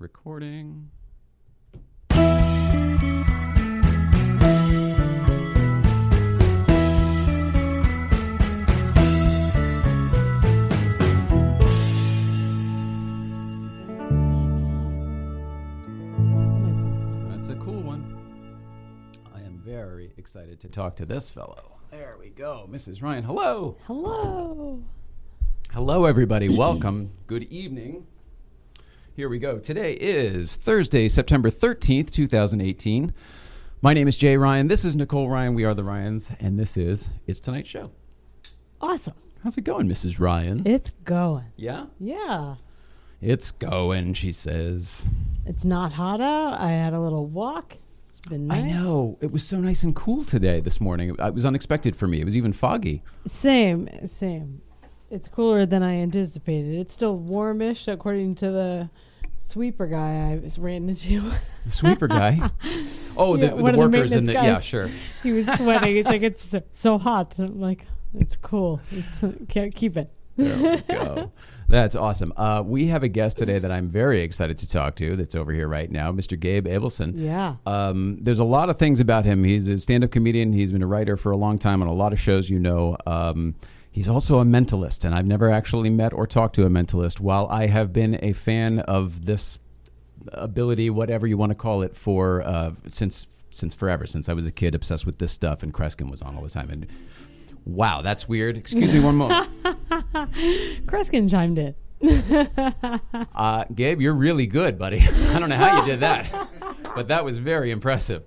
Recording. That's a cool one. I am very excited to talk to this fellow. There we go. Mrs. Ryan, hello. Hello. Hello, everybody. Welcome. Good evening. Here we go. Today is Thursday, September 13th, 2018. My name is Jay Ryan. This is Nicole Ryan. We are the Ryans, and this is It's Tonight's Show. Awesome. How's it going, Mrs. Ryan? It's going. yeah? Yeah. It's going, she says. It's not hot out. I had a little walk. It's been nice. I know. It was so nice and cool today, this morning. It was unexpected for me. It was even foggy. Same, same. It's cooler than I anticipated. It's still warmish according to the sweeper guy I was ran into. The sweeper guy. Oh, Yeah, the, the of the workers in the. Yeah, sure. he was sweating. It's like it's so, hot. I'm like, it's cool. It's, can't keep it. There we go. That's awesome. Uh, we have a guest today that I'm very excited to talk to that's over here right now, Mr. Gabe Abelson. Yeah. Um, there's a lot of things about him. He's a stand up comedian, he's been a writer for a long time on a lot of shows, you know. Um, he's also a mentalist, and I've never actually met or talked to a mentalist. While I have been a fan of this ability, whatever you want to call it, for uh, since since forever, since I was a kid, obsessed with this stuff, and Kreskin was on all the time. And wow, that's weird. Excuse me one moment. Kreskin chimed in. Uh, Gabe, you're really good, buddy. I don't know how you did that, but that was very impressive.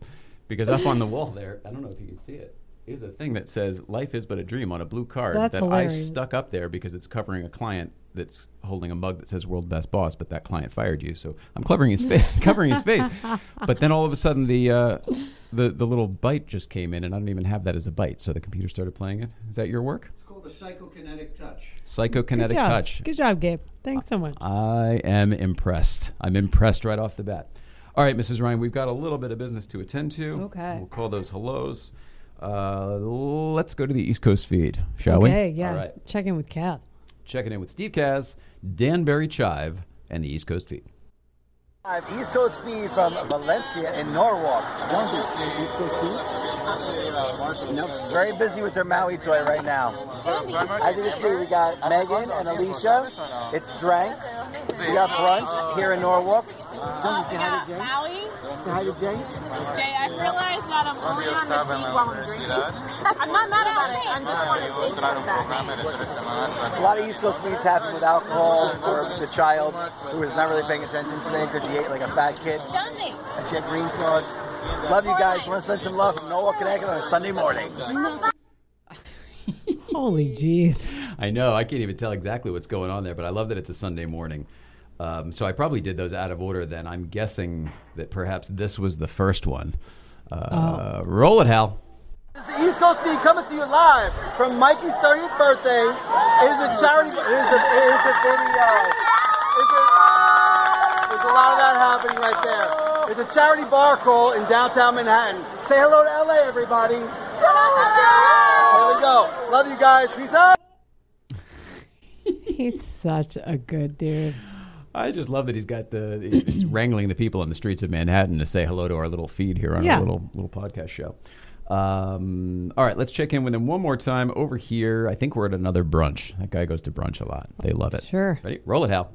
Because up on the wall there, I don't know if you can see it, is a thing that says "Life is but a dream" on a blue card That's that I stuck up there because it's covering a client that's holding a mug that says "World Best Boss," but that client fired you, so I'm covering his face. covering his face. But then all of a sudden, the uh, the the little bite just came in, and I don't even have that as a bite. So the computer started playing it. Is that your work? It's called the psychokinetic touch. Psychokinetic Good touch. Good job, Gabe. Thanks so much. I am impressed. I'm impressed right off the bat. All right, Mrs. Ryan, we've got a little bit of business to attend to. Okay. We'll call those hellos. Uh, let's go to the East Coast feed, shall we? okay, yeah. All right. Check in with Kath. Checking in with Steve Kaz, Danbury Chive, and the East Coast feed. Live East Coast feed from Valencia in Norwalk. Don't you see East Coast feed? Nope. Very busy with their Maui toy right now. As you can see, we got Megan and Alicia. It's drinks. We got brunch here in Norwalk. Don't you say hi to Jay? Maui. Say hi to Jay. Jay, I realized that I'm only on the feed while I'm drinking. I'm not mad about it. I'm just want to say that. A lot of East Coast feeds happen with alcohol or the child who is not really paying attention today because she ate like a fat kid Jonesy. and she had green sauce. Love you guys. Want to send some love from Norwalk, Connecticut on a Sunday morning. Holy jeez. I know, I can't even tell exactly what's going on there, but I love that it's a Sunday morning. Um, so I probably did those out of order then. I'm guessing that perhaps this was the first one. Uh, Roll it, Hal. The East Coast Feed coming to you live from Mikey's 30th birthday. It is a charity. It is a, it is a video. It's a, there's a lot of that happening right there. It's a charity bar crawl in downtown Manhattan. Say hello to LA, everybody. There we go. Love you guys. Peace out. He's such a good dude. I just love that he's got the he's wrangling the people on the streets of Manhattan to say hello to our little feed here on Yeah. our little little podcast show. Um, all right, let's check in with him one more time over here. I think we're at another brunch. That guy goes to brunch a lot. They love it. Sure. Ready? Roll it, Hal.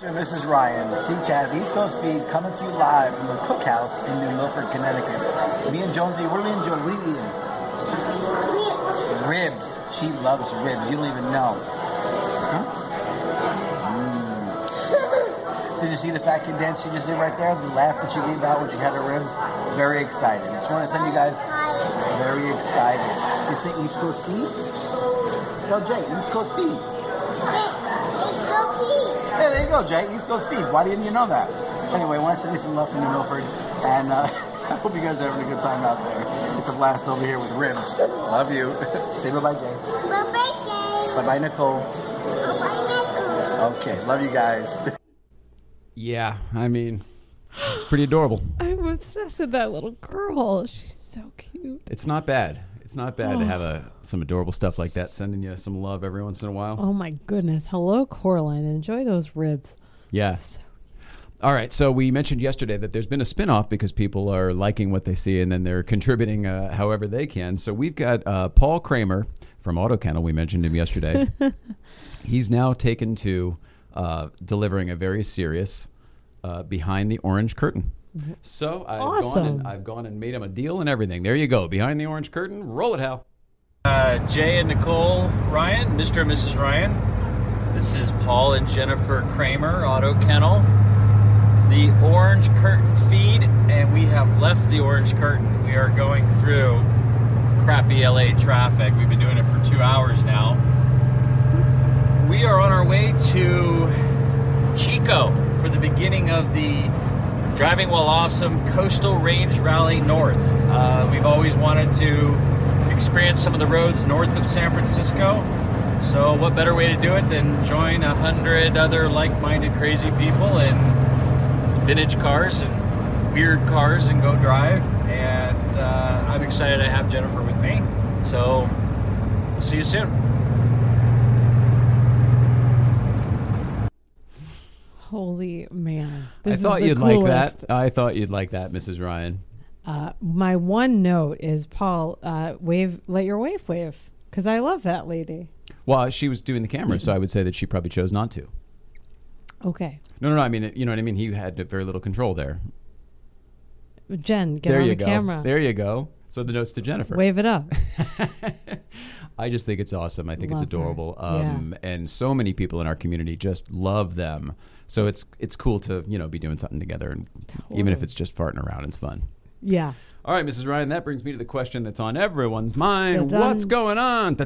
This is Ryan, CCAS East Coast Feed, coming to you live from the Cookhouse in New Milford, Connecticut. Me and Jonesy, what are we enjoying? What are you eating? Ribs. She loves ribs. You don't even know. Did you see the fat kid dance she just did right there? The laugh that she gave out when she had her ribs? Very excited. Just want to send you guys very excited. You say East Coast Feed? Tell Jay, East Coast Feed. Hey, there you go, Jay. East Coast Speed. Why didn't you know that? Anyway, I want to send you some love from New Milford, and uh, I hope you guys are having a good time out there. It's a blast over here with ribs. Love you. Say goodbye, Jay. bye-bye, Jay. Bye, bye, Nicole. Bye-bye, Nicole. Okay, love you guys. Yeah, I mean, it's pretty adorable. I'm obsessed with that little girl. She's so cute. It's not bad. It's not bad to have a some adorable stuff like that sending you some love every once in a while. Oh my goodness. Hello, Coraline. Enjoy those ribs. Yes. All right, so we mentioned yesterday that there's been a spin-off because people are liking what they see and then they're contributing uh, however they can. So we've got uh, Paul Kramer from Auto Kennel. We mentioned him yesterday. He's now taken to uh, delivering a very serious uh, behind the orange curtain. So I've gone and I've gone and made him a deal and everything. There you go, behind the orange curtain. Roll it, Hal. Uh, Jay and Nicole Ryan, Mr. and Mrs. Ryan. This is Paul and Jennifer Kramer, Auto Kennel. The orange curtain feed, and we have left the orange curtain. We are going through crappy LA traffic. We've been doing it for two hours now. We are on our way to Chico for the beginning of the Driving While Awesome Coastal Range Rally North. Uh, we've always wanted to experience some of the roads north of San Francisco. So, what better way to do it than join a hundred other like-minded crazy people in vintage cars and weird cars and go drive? And uh, I'm excited to have Jennifer with me. So, see you soon. Holy man! I thought you'd like that. I thought you'd like that, Mrs. Ryan. Uh, my one note is Paul, uh, wave, let your wave wave, because I love that lady. Well, she was doing the camera, so I would say that she probably chose not to. Okay, No, no, no. I mean, you know what I mean. He had very little control there. Jen, get there on you the go. camera. There you go. So the notes to Jennifer. Wave it up. I just think it's awesome. I think Love it's adorable. Um, And so many people in our community just love them. So it's it's cool to you know be doing something together, and even if it's just farting around, it's fun. Yeah. All right, Mrs. Ryan, that brings me to the question that's on everyone's mind. Dun-dun. What's going on?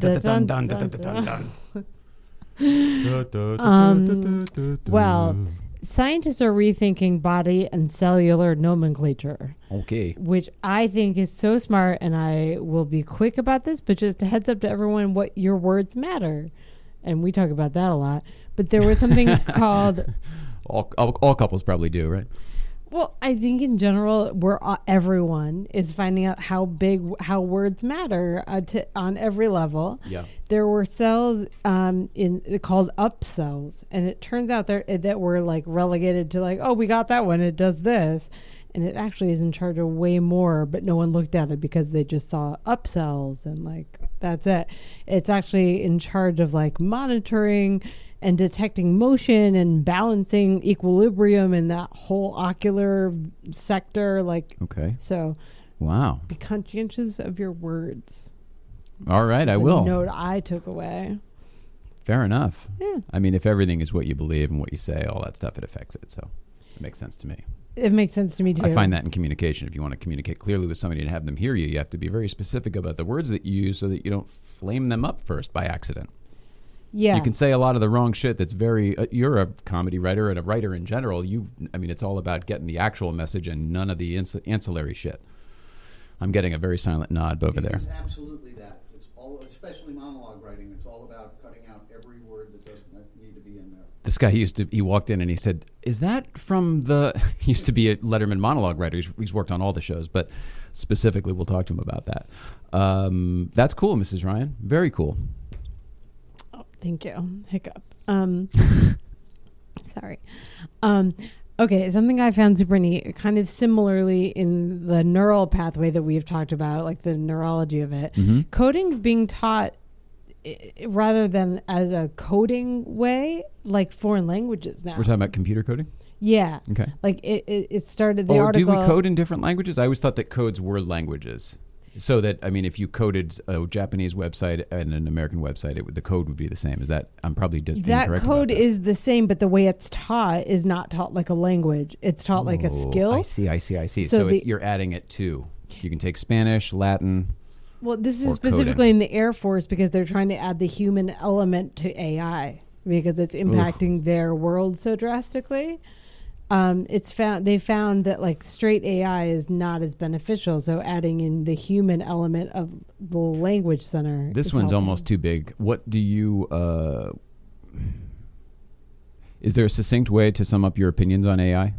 Um, well, scientists are rethinking body and cellular nomenclature, Okay. which I think is so smart. And I will be quick about this, but just a heads up to everyone what your words matter. And we talk about that a lot. But there was something called All, all, all couples probably do, right? Well, I think in general, we're uh, everyone is finding out how big how words matter uh, to, on every level. Yeah. There were cells um, in called up cells, and it turns out there that were like relegated to like, oh, we got that one. It does this, and it actually is in charge of way more, but no one looked at it because they just saw upsells and like that's it. It's actually in charge of like monitoring and detecting motion and balancing equilibrium in that whole ocular sector. Like, Okay. so Wow. be conscientious of your words. All right, I The will. Note I took away. Fair enough. Yeah. I mean, if everything is what you believe and what you say, all that stuff, it affects it. So it makes sense to me. It makes sense to me too. I find that in communication. If you want to communicate clearly with somebody and have them hear you, you have to be very specific about the words that you use so that you don't flame them up first by accident. Yeah. You can say a lot of the wrong shit that's very. Uh, you're a comedy writer and a writer in general. You, I mean, it's all about getting the actual message and none of the ins- ancillary shit. I'm getting a very silent nod over there. It's absolutely that. It's all, especially monologue writing, it's all about cutting out every word that doesn't need to be in there. This guy used to. He walked in and he said, "Is that from the?" He used to be a Letterman monologue writer. He's, he's worked on all the shows, but specifically, we'll talk to him about that. Um, that's cool, Mrs. Ryan. Very cool. Oh, thank you. Hiccup. Um, sorry. Um, okay, something I found super neat, kind of similarly in the neural pathway that we've talked about, like the neurology of it. Mhm. Coding's being taught rather than as a coding way, like foreign languages now. We're talking about computer coding. yeah. Okay. Like it, it, it started the or article. do we code in different languages? I always thought that codes were languages. So that I mean, if you coded a Japanese website and an American website, it would, the code would be the same. Is that I'm probably just that code that. is the same, but the way it's taught is not taught like a language. It's taught like a Oh, skill. I see. I see. I see. So So, it's, the- you're adding it to. You can take Spanish, Latin. Well, this is specifically in the Air Force because they're trying to add the human element to AI because it's impacting their world so drastically. Um, it's found they found that like straight AI is not as beneficial, so adding in the human element of the language center. This one's helping. almost too big. What do you? Uh, is there a succinct way to sum up your opinions on AI?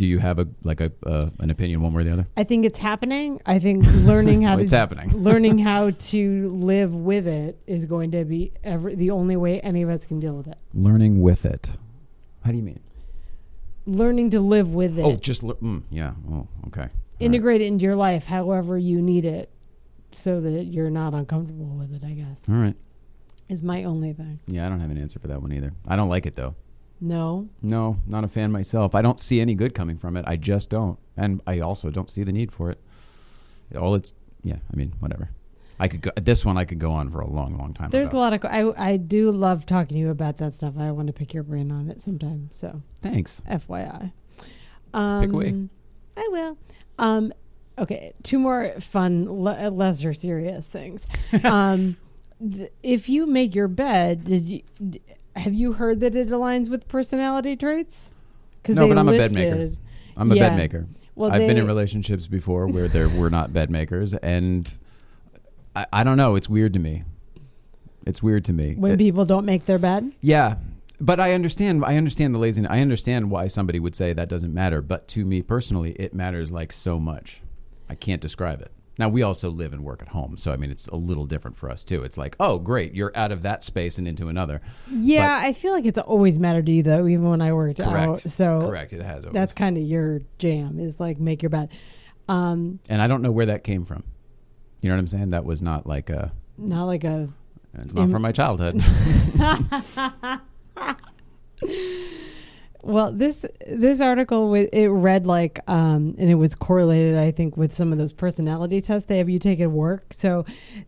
Do you have a like a uh, an opinion one way or the other? I think it's happening. I think learning how Oh, to it's happening. learning how to live with it is going to be every, the only way any of us can deal with it. Learning with it. How do you mean? learning to live with it, Oh, just l- mm, yeah. Oh, okay. All right. integrate it into your life however you need it, so that you're not uncomfortable with it. I guess All right. is my only thing. Yeah, I don't have an answer for that one either. I don't like it though. No, No, not a fan myself. I don't see any good coming from it. I just don't, and I also don't see the need for it. All it's yeah. I mean, whatever. I could go this one. I could go on for a long, long time. there's about. a lot of. I I do love talking to you about that stuff. I want to pick your brain on it sometime. So Thanks. FYI. Um, Pick away. I will. Um, okay, two more fun, le- lesser serious things. um, th- if you make your bed, did you d- have you heard that it aligns with personality traits? Because No, but I'm a bed maker. I'm a Yeah. bed maker. Well, I've been in relationships before where there were not bed makers, and I, I don't know. It's weird to me. It's weird to me. when It- people don't make their bed. Yeah, but I understand. I understand the laziness. I understand why somebody would say that doesn't matter. But to me personally, it matters like so much. I can't describe it. Now we also live and work at home, so I mean it's a little different for us too. It's like, oh, great, you're out of that space and into another. Yeah, I feel like it's always mattered to you though, even when I worked out. Correct. So Correct. It has. Always. that's kind of your jam is like make your bed. Um, and I don't know where that came from. You know what I'm saying? That was not like a. not like a It's not Im- from my childhood. Well, this this article it read like um, and it was correlated, I think, with some of those personality tests they have you take at work. So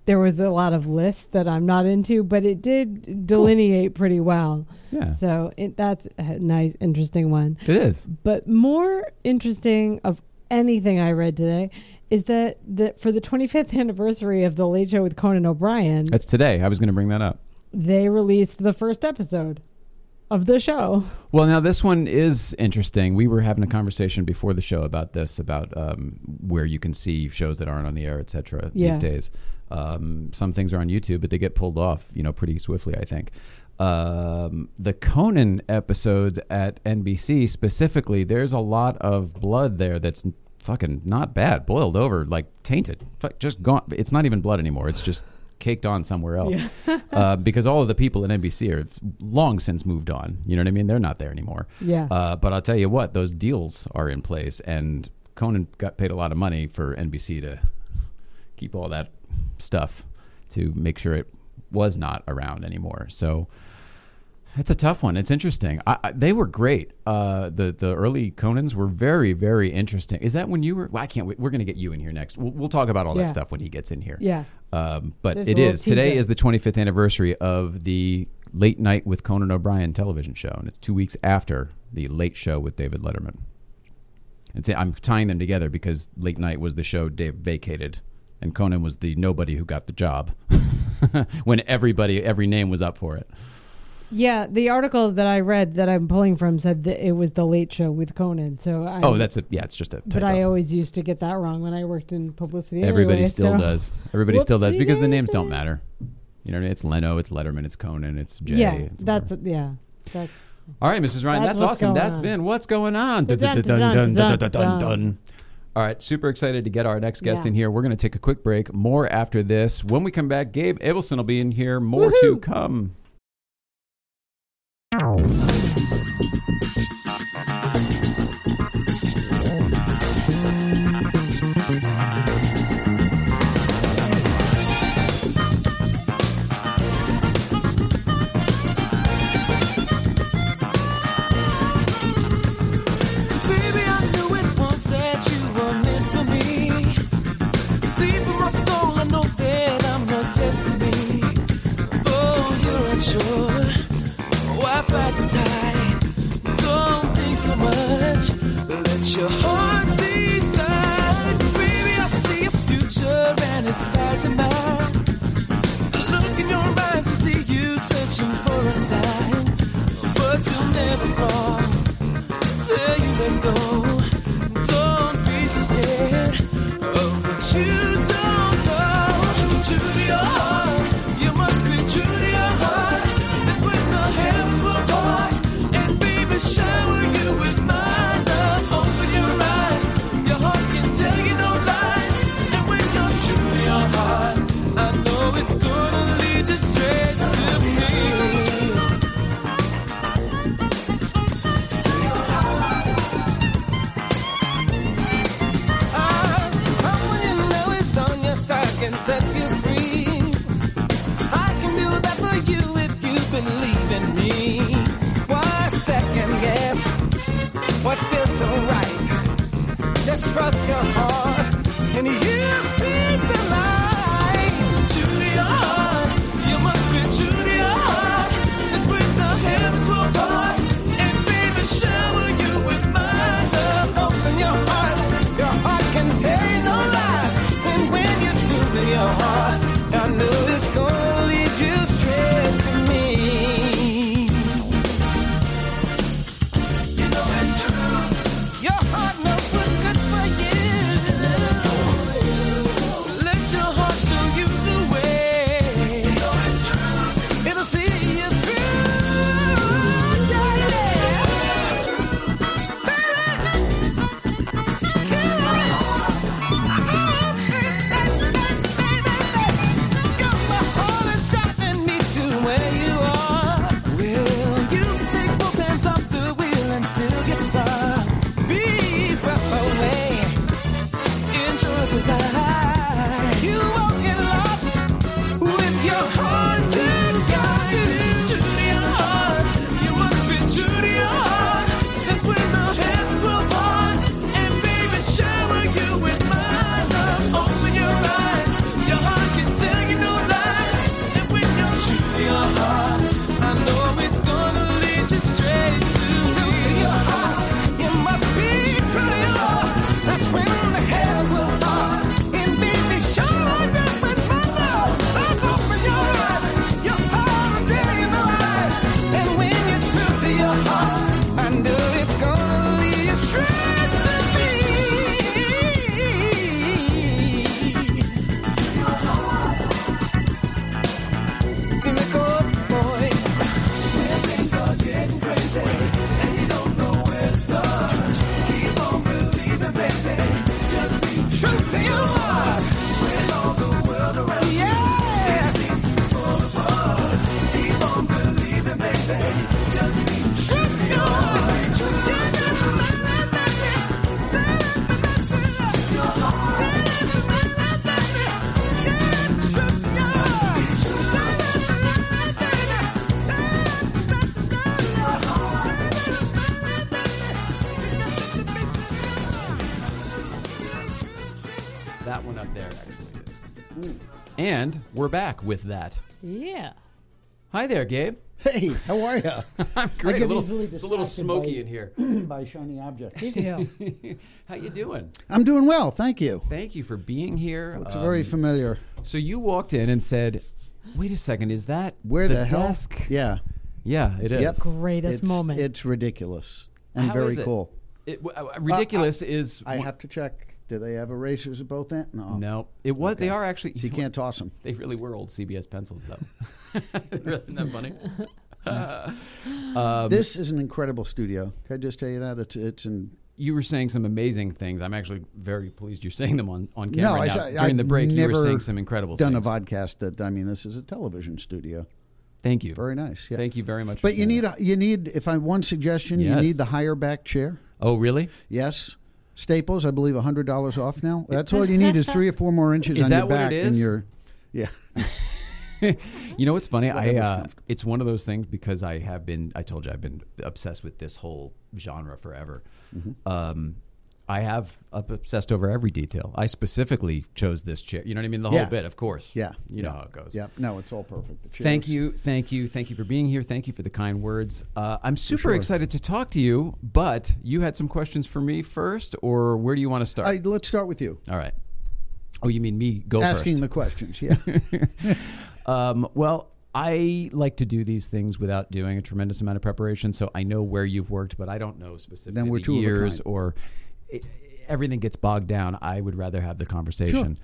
there was a lot of lists that I'm not into, but it did delineate pretty well. yeah, So it, that's a nice, interesting one. it is. But more interesting of anything I read today is that that for the 25th anniversary of the Late Show with Conan O'Brien, That's today. I was going to bring that up. they released the first episode of the show. Well, now this one is interesting. We were having a conversation before the show about this, about um, where you can see shows that aren't on the air, et cetera, Yeah. these days. Um, some things are on YouTube, but they get pulled off, you know, pretty swiftly, I think. Um, the Conan episodes at NBC specifically, there's a lot of blood there that's fucking not bad, boiled over, like tainted, Fuck, just gone. It's not even blood anymore. It's just caked on somewhere else. uh, because all of the people at NBC are long since moved on. You know what I mean? They're not there anymore. Yeah. Uh, but I'll tell you what, those deals are in place, and Conan got paid a lot of money for NBC to keep all that stuff to make sure it was not around anymore. So it's a tough one. It's interesting. I, I, they were great. Uh, the the early Conans were very very interesting. Is that when you were? Well, I can't wait. We're going to get you in here next. We'll, we'll talk about all Yeah. that stuff when he gets in here. Yeah. Um, but There's it today is the 25th anniversary of the Late Night with Conan O'Brien television show, and it's two weeks after the Late Show with David Letterman. And say I'm tying them together because Late Night was the show Dave vacated, and Conan was the nobody who got the job when everybody every name was up for it. Yeah, the article that I read that I'm pulling from said that it was the Late Show with Conan. So I, oh, that's a yeah, it's just a. But I always used to get that wrong when I worked in publicity. Everybody anyway, still so. does. Everybody still does because the names don't matter. You know, what I mean? it's Leno, it's Letterman, it's Conan, it's Jay. Yeah, it's that's a, yeah. That's, all right, Mrs. Ryan, that's, that's awesome. That's on. been what's going on. All right, super excited to get our next guest yeah. in here. We're going to take a quick break. More after this. When we come back, Gabe Abelson will be in here. More Woo-hoo! to come. Ow. We're back with that. Yeah. Hi there, Gabe. Hey, how are you? I'm great. get a little, easily it's a little smoky by- in here. by shiny objects. Me too. How you doing? I'm doing well, thank you. Thank you for being here. Looks Um, very familiar. So you walked in and said, "Wait a second, is that Where the, hell? desk?" Yeah. Yeah, it is. Yep. Greatest it's, moment. It's ridiculous and How very is it? cool. It, w- uh, ridiculous is. I one- have to check. Do they have erasers at both ends? No. No, it was. They are actually. So you can't toss them. They really were old CBS pencils, though. isn't that funny? Um, this is an incredible studio. Can I just tell you that? It's it's an you were saying some amazing things. I'm actually very pleased you're saying them on, on camera no. Now. I, During the break, you were saying some incredible done things. a podcast that I mean, this is a television studio. Thank you. Very nice. Yeah. Thank you very much. for But you need a, you need if I one suggestion you need the higher back chair. Oh, really? Yes. Staples, I believe, hundred dollars off now. That's all you need is three or four more inches Is on that your what it back, and is? you're, yeah. you know what's funny? I uh, it's one of those things because I have been. I told you I've been obsessed with this whole genre forever. Mm-hmm. Um, I have obsessed over every detail. I specifically chose this chair. You know what I mean? The whole Yeah. bit, of course. Yeah, you yeah. know how it goes. Yeah, no, it's all perfect. Thank you, thank you, thank you for being here. Thank you for the kind words. Uh, I'm super sure. excited to talk to you, but you had some questions for me first, or where do you want to start? I, let's start with you. All right. Oh, you mean me go Asking first? the questions. Yeah. Um, well, I like to do these things without doing a tremendous amount of preparation, so I know where you've worked, but I don't know specifically Then we're the two years or i everything gets bogged down. I would rather have the conversation.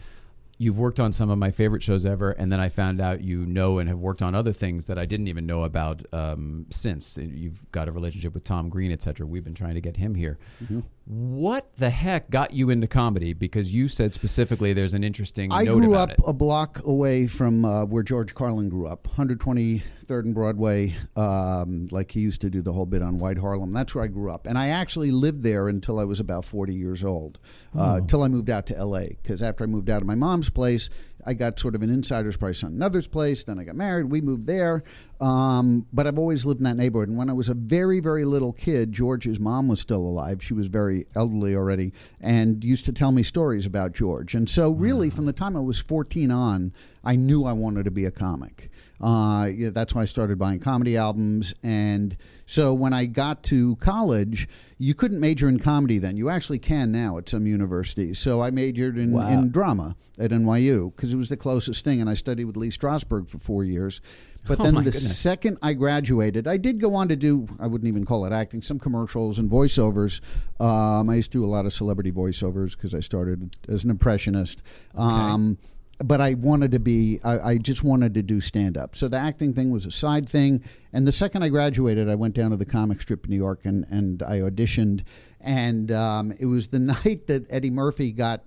You've worked on some of my favorite shows ever, and then I found out you know and have worked on other things that I didn't even know about um, since. You've got a relationship with Tom Green, et cetera. We've been trying to get him here. Mm-hmm. What the heck got you into comedy? Because you said specifically there's an interesting I note grew about up it. a block away from uh, where George Carlin grew up, Third and Broadway, um, like he used to do the whole bit on White Harlem. That's where I grew up, and I actually lived there until I was about forty years old, uh, until I moved out to L.A. Because after I moved out of my mom's place, I got sort of an insider's price on another's place. Then I got married. We moved there, um, but I've always lived in that neighborhood. And when I was a very, very little kid, George's mom was still alive. She was very elderly already, and used to tell me stories about George. And so, really, from the time I was fourteen on, I knew I wanted to be a comic. Uh, yeah, that's why I started buying comedy albums. And so when I got to college, you couldn't major in comedy then. You actually can now at some universities. So I majored in, Wow. in drama at NYU because it was the closest thing. And I studied with Lee Strasberg for four years. But Oh, then the goodness. second I graduated, I did go on to do, I wouldn't even call it acting, some commercials and voiceovers. Um, I used to do a lot of celebrity voiceovers because I started as an impressionist. Um, but I wanted to be, I, I just wanted to do stand up. So the acting thing was a side thing. And the second I graduated, I went down to the comic strip in New York and, and I auditioned. And um, it was the night that Eddie Murphy got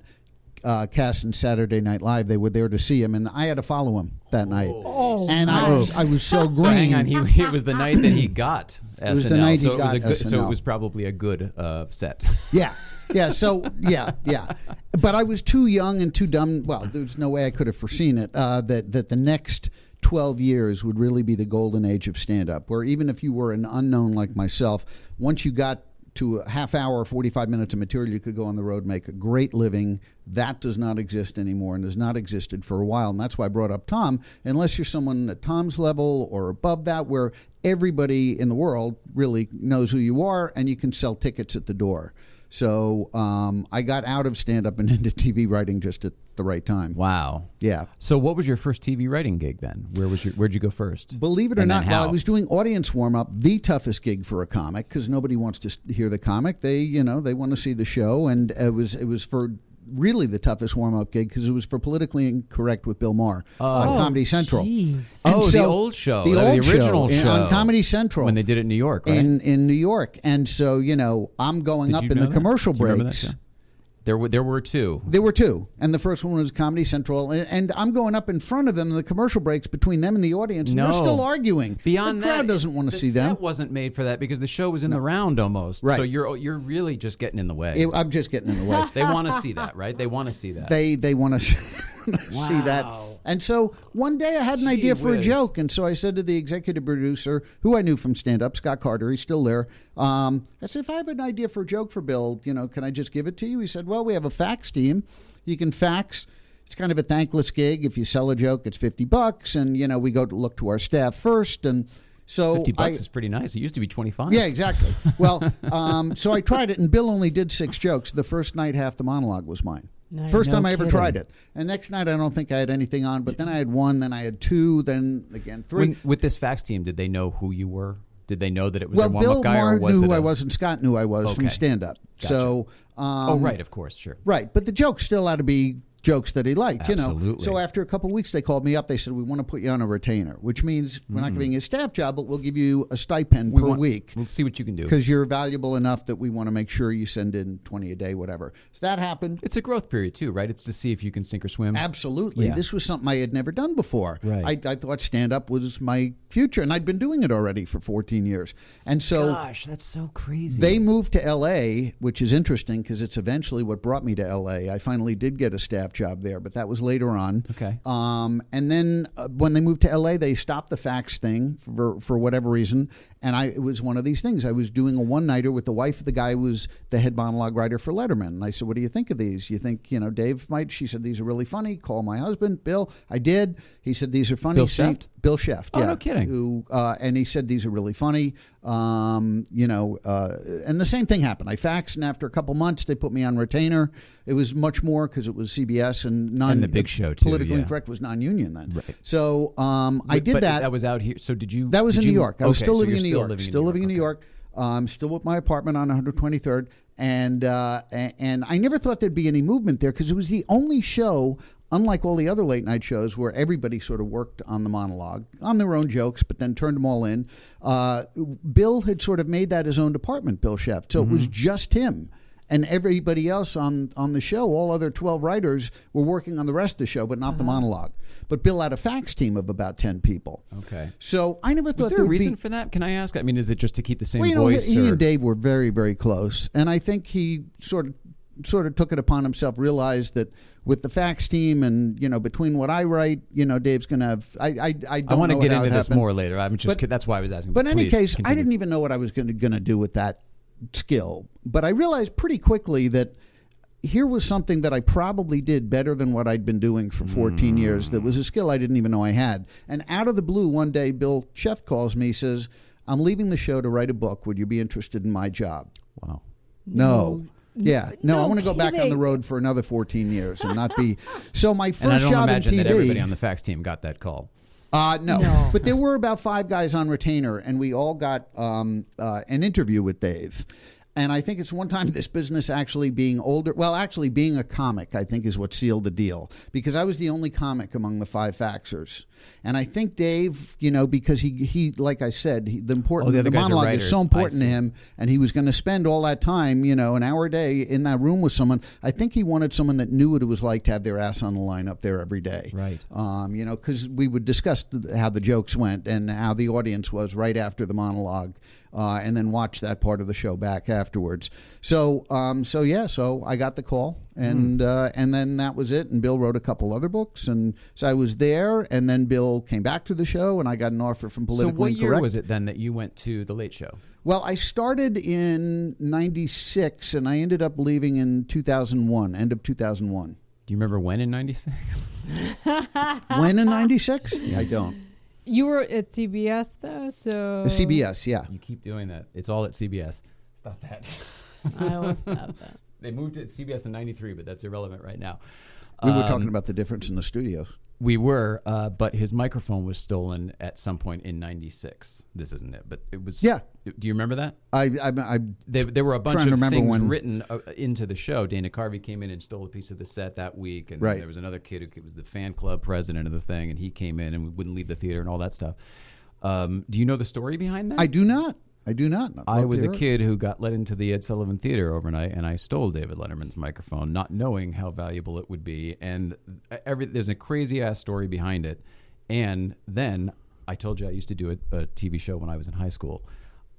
uh, cast in Saturday Night Live. They were there to see him, and I had to follow him that night. Oh, and I was I was so green. So hang on, he, it was the night that he got SNL. was the night so it was got a good, So it was probably a good uh, set. Yeah. Yeah, so yeah, yeah, but I was too young and too dumb. Well, there's no way I could have foreseen it. Uh, that that the next twelve years would really be the golden age of stand up, where even if you were an unknown like myself, once you got to a half hour, forty five minutes of material, you could go on the road, make a great living. That does not exist anymore, and has not existed for a while. And that's why I brought up Tom. Unless you're someone at Tom's level or above that, where everybody in the world really knows who you are, and you can sell tickets at the door. So um, I got out of stand up and into TV writing just at the right time. Wow. Yeah. So what was your first TV writing gig then? Where was your, where'd you go first? Believe it or And not, while I was doing audience warm up, the toughest gig for a comic because nobody wants to hear the comic. They, you know, they want to see the show, and it was it was for really the toughest warm up gig because it was for politically incorrect with Bill Maher oh, on Oh, Comedy Central. oh, the old show, the old original show, show, on Comedy Central. When they did it in New York, right? in in New York, and so you know I'm going Did up in the commercial that breaks. There were there were two. There were two, and the first one was Comedy Central, and, and I'm going up in front of them. in The commercial breaks between them and the audience, and No. they're still arguing. Beyond the crowd that, doesn't want to the see them. set wasn't made for that because the show was in the round almost. Right. So you're you're really just getting in the way. It- I'm just getting in the way. they want to see that, right? They want to see that. they they want to see that. And so one day I had an Gee idea for a joke, and so I said to the executive producer, who I knew from stand up, Scott Carter, he's still there. Um, I said, if I have an idea for a joke for Bill, you know, can I just give it to you? He said, well, we have a fax team. You can fax. It's kind of a thankless gig. If you sell a joke, it's fifty bucks, and you know we go to look to our staff first, and so Fifty bucks I, is pretty nice. It used to be twenty five. yeah, exactly. Well, um, so I tried it, and Bill only did six jokes. The first night, half the monologue was mine. No- first no time I ever kidding. tried it. And next night, I don't think I had anything on, but then I had one, then I had two, then again three. When, with this fax team, did they know who you were? Did they know that it was well, a warm up Bill guy, Maher or was knew it who a- I was, and Scott knew I was from Okay. stand up. So, um, Oh, right, of course, sure. Right, but the jokes still had to be jokes that he liked, you know. So after a couple of weeks, they called me up. They said, "We want to put you on a retainer, which means we're not giving mm-hmm. you a staff job, but we'll give you a stipend per want- week." We'll see what you can do. because you're valuable enough that we want to make sure you send in 20 a day whatever so that happened It's a growth period too, right? It's to see if you can sink or swim. absolutely Yeah. this was something i had never done before Right. I, I thought stand up was my future and i'd been doing it already for 14 years and so Gosh, that's so crazy. they moved to LA, which is interesting because it's eventually what brought me to LA. I finally did get a staff job there, but that was later on. Okay. Um, and then uh, when they moved to LA, they stopped the fax thing for for whatever reason. And I it was one of these things. I was doing a one nighter with the wife of the guy who was the head monologue writer for Letterman. And I said, "What do you think of these? You think you know Dave might?" She said, "These are really funny. Call my husband, Bill." I did. He said, "These are funny." Bill Sheft? Bill Scheft. Oh, yeah. no kidding. Who uh, and he said these are really funny. Um, you know, uh, and the same thing happened. I faxed, and after a couple months, they put me on retainer. It was much more because it was CBS and non And the big show, too, Politically yeah. incorrect was non-union then. Right. So um, I did but that. That was out here. So did you? That was in New York. I was okay, still so living in New still York. living in still New living in New York. York. Um, still with my apartment on 123rd, and uh, and I never thought there'd be any movement there because it was the only show, unlike all the other late night shows, where everybody sort of worked on the monologue, on their own jokes, but then turned them all in. Uh, Bill had sort of made that his own department, Bill Scheft. So it was Mm-hmm. just him. and everybody else on on the show, all other twelve writers, were working on the rest of the show, but not Uh-huh. the monologue. But Bill had a fax team of about ten people. Okay. So I never Was thought there a there would reason be. for that? Can I ask? I mean, is it just to keep the same Well, you know, voice? he, he or- and Dave were very, very close, and I think he sort of sort of took it upon himself, realized that with the fax team and you know between what I write, you know, Dave's going to have. I I, I don't I want to get how into this happened. more later. I'm just But- that's why I was asking. But in any Please case, I didn't even know what I was going to do with that skill. But I realized pretty quickly that here was something that I probably did better than what I'd been doing for 14 mm. years. That was a skill I didn't even know I had. And out of the blue, one day, Bill Scheft calls me, says, "I'm leaving the show to write a book. Would you be interested in my job?" Wow. No. Yeah, no, I want to go back on the road for another 14 years and not be. So my first And I don't job imagine in TV. that everybody on the fax team got that call. Uh, no. No. but there were about five guys on retainer, and we all got um, uh, an interview with Dave. And I think it's one time this business actually being older. Well, actually being a comic, I think, is what sealed the deal because I was the only comic among the five faxers. And I think Dave, you know, because he he like I said, he, the important Oh, the the monologue writers. is so important to him, and he was going to spend all that time, you know, an hour a day in that room with someone. I think he wanted someone that knew what it was like to have their ass on the line up there every day Right. um, you know, because we would discuss how the jokes went and how the audience was right after the monologue, uh, and then watch that part of the show back afterwards. So, um, so yeah, so I got the call, and uh, and then that was it. And Bill wrote a couple other books, and so I was there. And then Bill came back to the show, and I got an offer from So Politically what year was it then that you went to the Late Show? Well, I started in '96, and I ended up leaving in 2001, end of 2001. Do you remember when in '96? when in '96? I don't. You were at CBS though, so CBS, yeah. You keep doing that. It's all at CBS. Stop that. I will stop that. they moved to CBS in '93, but that's irrelevant right now. We were Um, talking about the difference in the studios. We were, uh, but his microphone was stolen at some point in '96. This isn't it, but it was. Yeah. Do you remember that? I, I, I There, there were a bunch of things when- written uh, into the show. Dana Carvey came in and stole a piece of the set that week, and Right. there was another kid who was the fan club president of the thing, and he came in and wouldn't leave the theater and all that stuff. Um, do you know the story behind that? I do not. I do not. I'd I was a kid who got let into the Ed Sullivan Theater overnight, and I stole David Letterman's microphone, not knowing how valuable it would be. And every there's a crazy ass story behind it. And then I told you I used to do a, a TV show when I was in high school.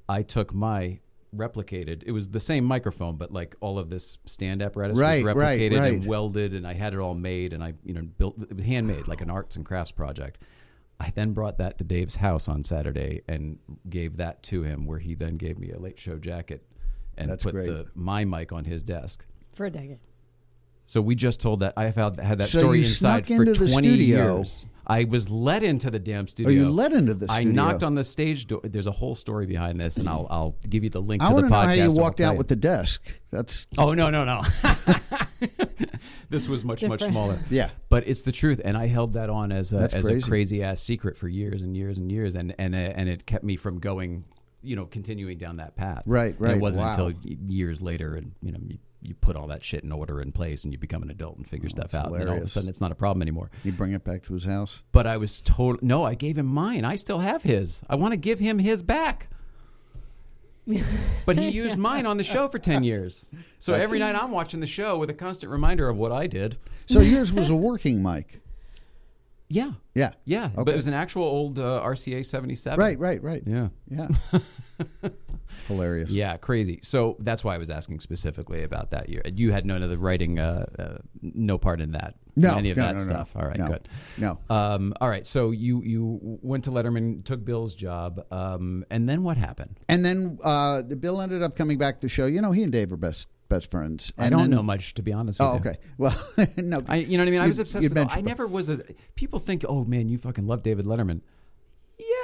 I took my replicated. It was the same microphone, but like all of this stand apparatus Right, was right, replicated and welded, and I had it all made, and I you know built it handmade like an arts and crafts project. I then brought that to Dave's house on Saturday and gave that to him, where he then gave me a late show jacket and That's put great. the my mic on his desk. For a decade. So we just told that I have had, had that So story you inside snuck for into the twenty studio. years. I was let into the damn Oh, studio. you let into the studio. I knocked on the stage door. There's a whole story behind this, and I'll I'll give you the link I to the want to know podcast. how you I'll walked out you. with the desk. That's Oh no no no! this was much much smaller. Yeah. but it's the truth, and I held that on as a That's as crazy. a crazy ass secret for years and years and years, and and uh, and it kept me from going, you know, continuing down that path. Right, And right. it wasn't Wow. until years later, and you know, you, you put all that shit in order in place, and you become an adult and figure oh, stuff that's out. And all of a sudden, it's not a problem anymore. you bring it back to his house. But I was told no. I gave him mine. I still have his. I want to give him his back. But he used mine on the show for ten years. So That's- every night I'm watching the show with a constant reminder of what I did. So yours was a working mic. Yeah, Yeah. yeah. But it was an actual old uh, RCA seventy seven. Right, right, right. Yeah. Yeah. Hilarious. Yeah, crazy. So that's why I was asking specifically about that year. You had none of the writing, uh, uh, no part in that. No, any of no, that no, no. stuff. All right, good. No. Um, all right. So you you went to Letterman, took Bill's job, um, and then what happened? And then uh, the Bill ended up coming back to the show. You know, he and Dave are best best friends. I don't then- know much, to be honest. with Oh, you. okay. Well, no. I, you know what I mean? I You- was obsessed you with. it. I never was a. People think, oh man, you fucking love David Letterman.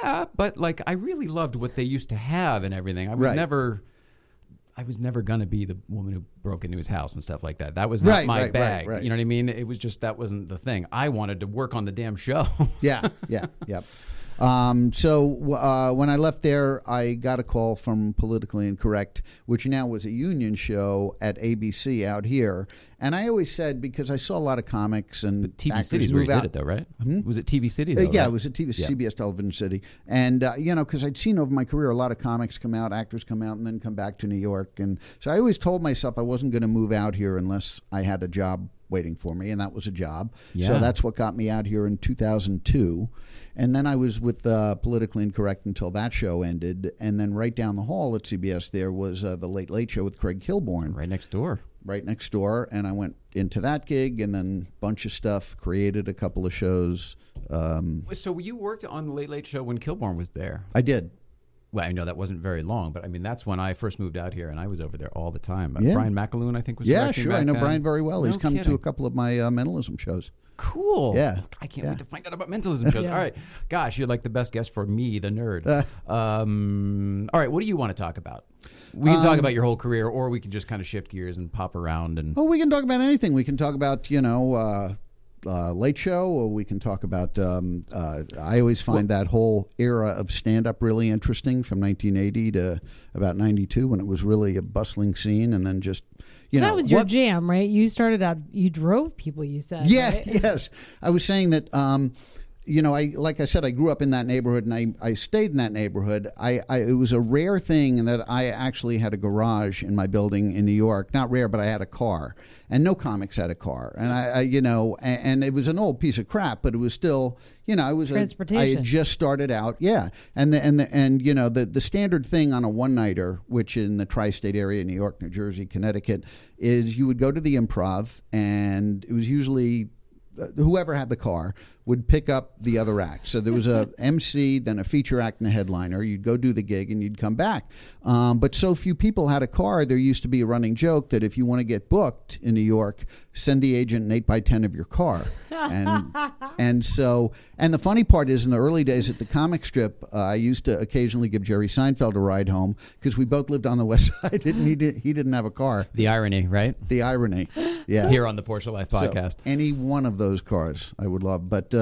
Yeah, but like I really loved what they used to have and everything. I was Right. never. I was never gonna be the woman who broke into his house and stuff like that. That was not Right, my right, bag. right. You know what I mean? It was just that wasn't the thing. I wanted to work on the damn show. Yeah, yeah, yep. Um, so uh, when I left there, I got a call from Politically Incorrect, which now was a union show at ABC out here. And I always said because I saw a lot of comics and TV actors City's where you out. did it, though, right? Was it TV City? Uh, Though, yeah, right? it was a TV, Yeah. CBS Television City, and uh, you know, because I'd seen over my career a lot of comics come out, actors come out, and then come back to New York, and so I always told myself I wasn't going to move out here unless I had a job waiting for me, and that was a job. Yeah. So that's what got me out here in 2002, and then I was with uh, Politically Incorrect until that show ended, and then right down the hall at CBS there was uh, the Late Late Show with Craig Kilborn Right next door. right next door, and I went into that gig, and then bunch of stuff, created a couple of shows. Um, So you worked on the Late Late Show when Kilborn was there. I did. Well, I know that wasn't very long, but I mean that's when I first moved out here, and I was over there all the time. Uh, Yeah. Brian McAloon, I think, was Yeah, directing sure. I know then. Brian very well. He's No come to a couple of my uh, mentalism shows. Cool. Yeah. I can't Yeah. wait to find out about mentalism shows. Yeah. All right. Gosh, you're like the best guest for me, the nerd. Uh. um, all right. What do you want to talk about? We can talk Um, about your whole career, or we can just kind of shift gears and pop around. And Oh, we can talk about anything. We can talk about you know uh, Late Show, or we can talk about. Um, uh, I always find that whole era of stand up really interesting, from 1980 to about 92, when it was really a bustling scene, and then just you know that was your what- jam, right? You started out. You drove people. You said. Yeah, right? yes. I was saying that. Um, you know, I like I said, I grew up in that neighborhood, and I, I stayed in that neighborhood. I, I it was a rare thing that I actually had a garage in my building in New York. Not rare, but I had a car, and no comics had a car. And I, I you know, and, and it was an old piece of crap, but it was still, you know, I was a, I Transportation. had just started out, yeah. And the, and the, and you know, the the standard thing on a one nighter, which in the tri-state area, New York, New Jersey, Connecticut, is you would go to the Improv, and it was usually uh, whoever had the car would pick up the other act. So there was a MC, then a feature act, and a headliner. You'd go do the gig, and you'd come back. Um, but so few people had a car. There used to be a running joke that if you want to get booked in New York, send the agent an eight by ten of your car. And and so and the funny part is, in the early days at the comic strip, uh, I used to occasionally give Jerry Seinfeld a ride home because we both lived on the west side, and he did, he didn't have a car. the irony, right? The irony, yeah. Here on the Porsche Life So, podcast. any one of those cars I would love. But uh,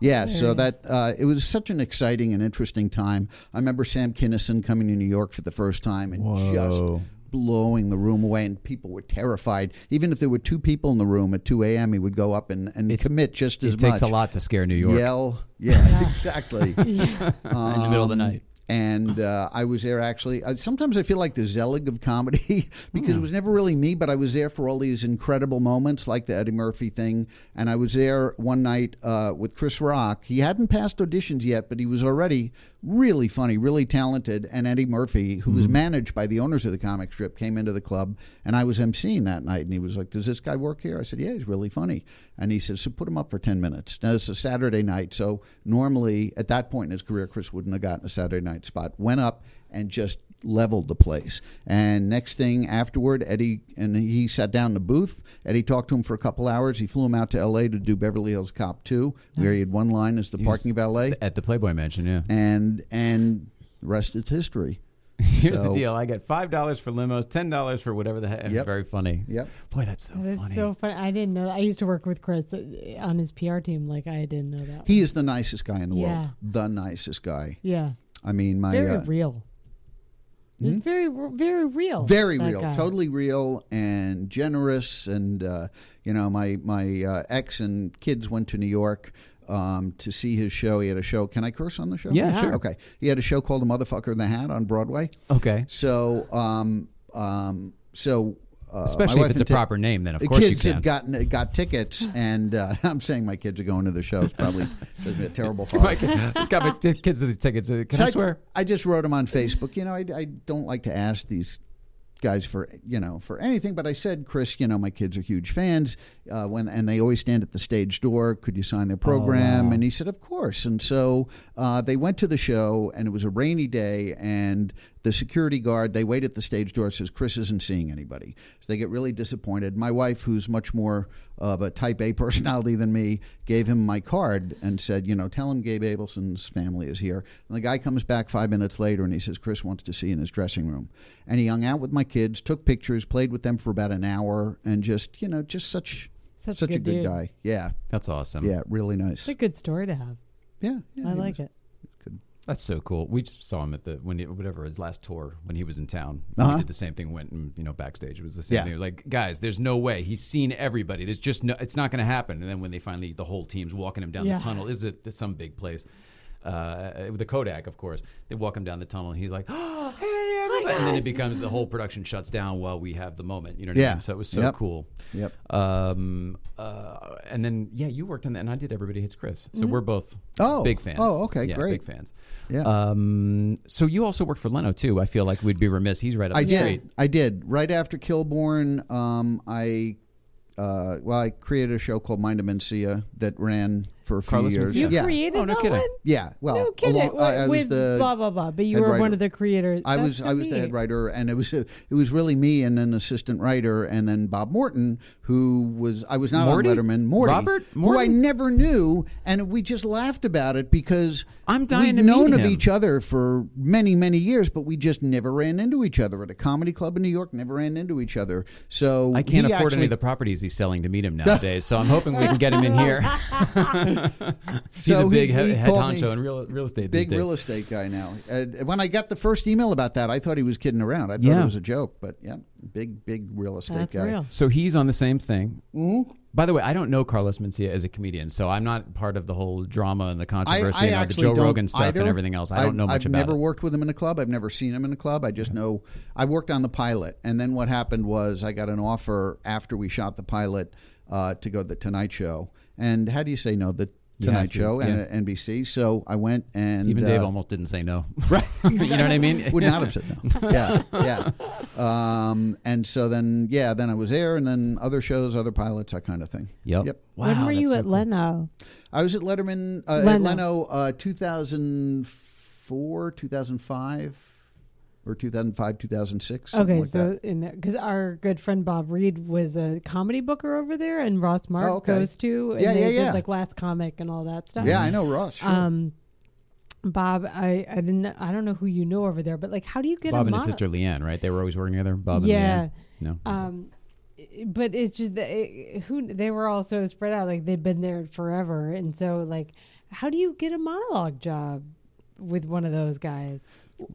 yeah, so that uh, it was such an exciting and interesting time. I remember Sam Kinison coming to New York for the first time and just blowing the room away, and people were terrified. Even if there were two people in the room at 2 a.m., he would go up and, and It's- commit just as much. it takes a lot to scare New York Yell, yeah, exactly. in the middle of the Um, night. And uh, I was there actually. Uh, sometimes I feel like the Zelig of comedy because Hmm. it was never really me, but I was there for all these incredible moments like the Eddie Murphy thing. And I was there one night uh, with Chris Rock. He hadn't passed auditions yet, but he was already really funny, really talented. And Eddie Murphy, who Hmm. was managed by the owners of the comic strip, came into the club, and I was emceeing that night. And he was like, "Does this guy work here?" I said, "Yeah, he's really funny." And he said, "So put him up for ten minutes." Now it's a Saturday night, so normally at that point in his career, Chris wouldn't have gotten a Saturday night spot. Went up and just leveled the place. And next thing afterward, Eddie and he sat down in the booth. Eddie talked to him for a couple hours. He flew him out to L.A. to do Beverly Hills Cop 2, where he had one line as the He parking valet, at the Playboy Mansion. Yeah. and and the rest is history. Here's the deal: I get five dollars for limos, ten dollars for whatever the heck. It's Yep. very funny. Yep. Boy, that's so That is funny. so funny. I didn't know. That. I used to work with Chris uh, on his PR team. Like I didn't know that. He is the nicest guy in the Yeah. world. The nicest guy. yeah, I mean, my very uh, real. It's very, very real. very real, guy. totally real and generous. And uh, you know, my my uh, ex and kids went to New York um, to see his show. He had a show. Can I curse on the show? Yeah, sure. Okay. He had a show called "The Motherfucker in the Hat" on Broadway. okay, So, um, um, so. Uh, especially if it's a proper name, then of the course you kids can. had gotten got tickets, and uh, I'm saying my kids are going to the show. It's probably a terrible father. It's got my t- kids with these tickets. Uh, Can So I swear? I just wrote them on Facebook. You know, I, I don't like to ask these guys for you know for anything, but I said, Chris, you know, my kids are huge fans. Uh, when and they always stand at the stage door. Could you sign their program? wow. And he said, of course. And so uh, they went to the show, and it was a rainy day, and the security guard they wait at the stage door says chris isn't seeing anybody so they get really disappointed my wife who's much more of a type a personality than me gave him my card and said you know tell him gabe abelson's family is here and the guy comes back five minutes later and he says chris wants to see you in his dressing room and he hung out with my kids took pictures played with them for about an hour and just you know just such Such, such a a good, good dude. guy yeah That's awesome. yeah really nice It's a good story to have. yeah, yeah I like was- it. That's so cool. We just saw him at the when he, whatever his last tour when he was in town. Uh-huh. He did the same thing. Went and you know backstage. It was the same Yeah. thing. Like guys, there's no way he's seen everybody. There's just no. It's not going to happen. And then when they finally the whole team's walking him down Yeah. the tunnel, is it some big place? Uh, with the Kodak, of course, they walk him down the tunnel, and he's like, "Oh, hey, everybody!" And then it becomes the whole production shuts down while we have the moment. You know what I Yeah. mean? So it was so Yep. cool. Yep. Um, uh, and then yeah, you worked on that, and I did Everybody Hates Chris. So we're both Oh. big fans. Oh, okay, Yeah, great. big fans. Yeah. Um, so you also worked for Leno too. I feel like we'd be remiss. He's right up I the did. street. I did. Right after Kilborn, um, I uh, well, I created a show called Mind of Mencia that ran for a few Carlos years. Mencia? You yeah. created Oh, no that kidding. one? Yeah. Well, no kidding. along- I, I was with the blah blah blah. But you head were one writer. of the creators. I That's was I was the head writer, and it was it was really me and an assistant writer, and then Bob Morton, who was I was not Morty? on Letterman. Morty, Robert Morton? who I never knew, and we just laughed about it because I'm dying we've to known of him. each other for many many years, but we just never ran into each other at a comedy club in New York. Never ran into each other. So I can't he afford any of the properties he's selling to meet him nowadays. so I'm hoping we can get him in here. he's So a big he- head, he head honcho in real real estate. these Big days. real estate guy now. Uh, when I got the first email about that, I thought he was kidding around. I thought Yeah. it was a joke, but yeah, big big real estate That's guy. real. So he's on the same thing. Mm-hmm. By the way, I don't know Carlos Mencia as a comedian, so I'm not part of the whole drama and the controversy I and all the Joe Rogan stuff either. and everything else. I don't know much about it. I've never it. worked with him in a club. I've never seen him in a club. I just know I worked on the pilot, and then what happened was I got an offer after we shot the pilot uh, to go to the Tonight Show. And how do you say no? The Tonight to, Show and yeah. uh, NBC. So I went and Even Dave uh, almost didn't say no. Right. you know what I mean? Would not have said no. Yeah, yeah. Um, and so then, yeah, then I was there, and then other shows, other pilots, that kind of thing. Yep. Yep. Wow, when were you so at cool. Leno? I was at Letterman, uh, Leno. at Leno, uh, 2004, 2005, or 2005, 2006. Okay, like so that. in because our good friend Bob Reed was a comedy booker over there, and Ross Mark Oh, okay. goes to, and Yeah, they yeah, did yeah. like Last Comic and all that stuff. Yeah, I know Ross. Sure. Um, Bob, I I didn't I don't know who you know over there, but like, how do you get Bob a and his sister Leanne, right? They were always working together. Bob Yeah. and Leanne. No. Um, but it's just that it, who they were all so spread out, like they'd been there forever, and so like, how do you get a monologue job with one of those guys?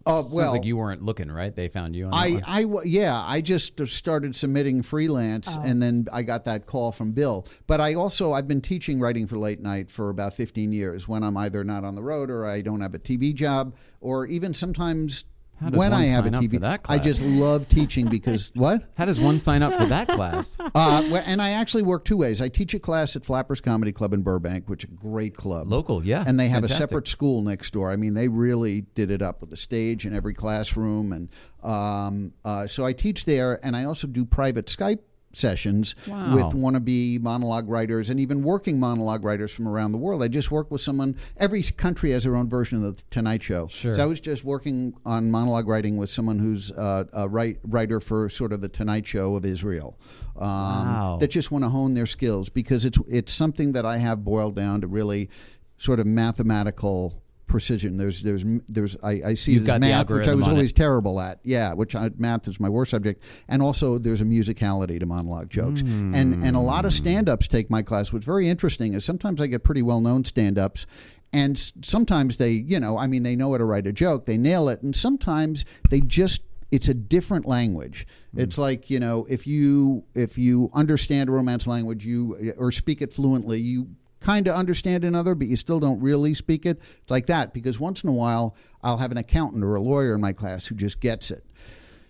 Uh, Sounds well, like you weren't looking, right? They found you. On that I, one. Yeah, I just started submitting freelance, Oh. and then I got that call from Bill. But I also I've been teaching writing for late night for about fifteen years. When I'm either not on the road or I don't have a TV job, or even sometimes How does when one I have a TV, I just love teaching because what? How does one sign up for that class? Uh, and I actually work two ways. I teach a class at Flappers Comedy Club in Burbank, which is a great club. Local, yeah. And they have Fantastic. a separate school next door. I mean, they really did it up with a stage in every classroom. And um, uh, so I teach there, and I also do private Skype sessions Wow. with wannabe monologue writers and even working monologue writers from around the world. I just worked with someone, every country has their own version of the Tonight Show. Sure. So I was just working on monologue writing with someone who's uh, a write, writer for sort of the Tonight Show of Israel. Um, Wow. That just want to hone their skills because it's it's something that I have boiled down to really sort of mathematical precision. There's there's there's I, I see You've it got as the math, which I was always it. terrible at. Yeah, which I, math is my worst subject, and also there's a musicality to monologue jokes, and and a lot of hmm. stand-ups take my class. What's very interesting is sometimes I get pretty well-known stand-ups. And s- sometimes they, you know, I mean, they know how to write a joke, they nail it, and sometimes they just it's a different language. Hmm. It's like you know, if you if you understand a romance language, you or speak it fluently, you kind of understand another, but you still don't really speak it. It's like that because once in a while, I'll have an accountant or a lawyer in my class who just gets it.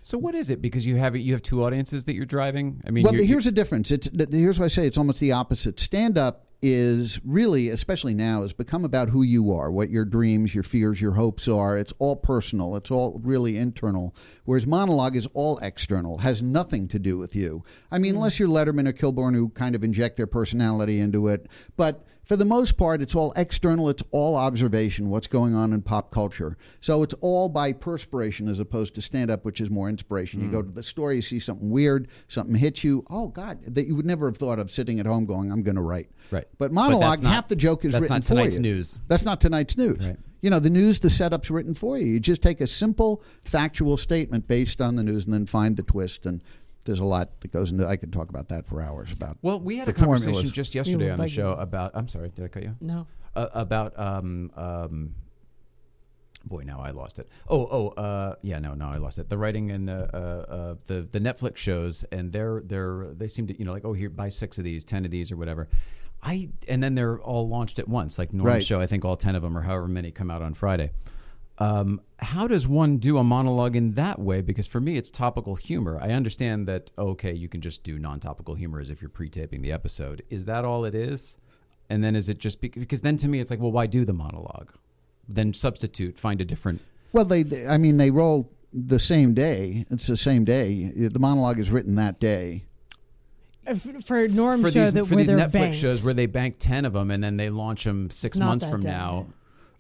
So what is it? Because you have you have two audiences that you're driving. I mean, Well, here's the difference. It's here's what I say it's almost the opposite. Stand up is really, especially now, has become about who you are, what your dreams, your fears, your hopes are. It's all personal. It's all really internal. Whereas monologue is all external, has nothing to do with you. I mean, mm. unless you're Letterman or Kilborn, who kind of inject their personality into it, but. For the most part, it's all external. It's all observation, what's going on in pop culture. So it's all by perspiration as opposed to stand up, which is more inspiration. You go hmm. to the store, you see something weird, something hits you. Oh, God, that you would never have thought of sitting at home going, I'm going to write. Right. But But monologue, that's not- half the joke is written. that's written not for tonight's you. news. That's not tonight's news. Right. You know, the news, the setup's written for you. You just take a simple factual statement based on the news and then find the twist. And there's a lot that goes into I could talk about that for hours about Well, we had the a conversation formulas. just yesterday on the like- show about. I'm sorry, did I cut you? No, Uh, about um, um, Boy, now I lost it. Oh, oh, uh, yeah, no, no, I lost it. The writing and uh, uh, uh, the the Netflix shows, and they're they're they seem to you know like oh here buy six of these, ten of these, or whatever. I and then they're all launched at once. Like Norm's Right. show, I think all ten of them or however many come out on Friday. Um, how does one do a monologue in that way? Because for me, it's topical humor. I understand that okay, you can just do non-topical humor as if you're pre-taping the episode. Is that all it is? And then is it just bec- because then to me it's like, well, why do the monologue? Then substitute, find a different. Well, they, they- I mean, they roll the same day. It's the same day. The monologue is written that day. For Norm for show these, that for where these they're Netflix banked. shows where they bank 10 of them and then they launch them six months from day. now.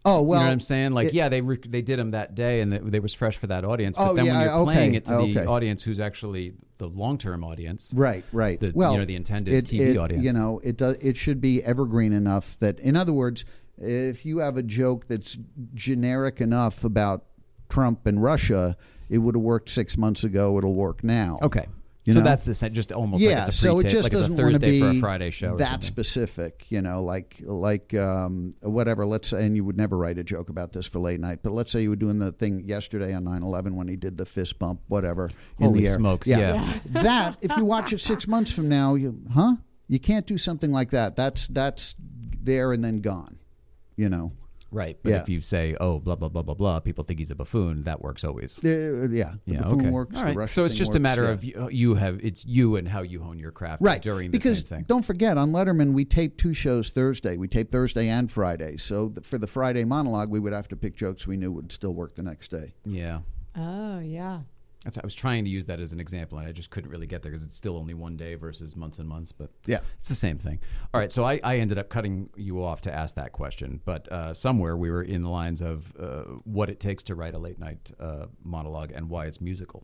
Oh well, you know what I'm saying? Like, it- yeah, they re- they did them that day, and it, they was fresh for that audience. But Oh, then when you're okay, playing it to the audience who's actually the long term audience, Right, right. The- well, you know, the intended it- TV it- audience. You know, it does. It should be evergreen enough that, in other words, if you have a joke that's generic enough about Trump and Russia, it would have worked six months ago. It'll work now. Okay, You so know? that's the just almost yeah, like it's a so it just like doesn't want to be for a Friday show. That specific, you know, like like um, whatever. Let's say, and you would never write a joke about this for late night, but let's say you were doing the thing yesterday on 9-11 when he did the fist bump, whatever, in Holy the air. smokes, yeah. that if you watch it six months from now, you huh? You can't do something like that. That's that's there and then gone. You know. Right? But Yeah. if you say, "Oh, blah blah blah blah blah," people think he's a buffoon. That works always. Uh, yeah, the yeah, buffoon okay. works. All the So it's thing just a matter yeah. of you, you have it's you and how you hone your craft right during the because same thing. don't forget on letterman we tape two shows thursday we tape thursday and friday so th- for the friday monologue we would have to pick jokes we knew would still work the next day Yeah. Oh yeah. That's, I was trying to use that as an example, and I just couldn't really get there because it's still only one day versus months and months. But Yeah. it's the same thing. All right, so I, I ended up cutting you off to ask that question, but uh, somewhere we were in the lines of uh, what it takes to write a late night uh, monologue and why it's musical.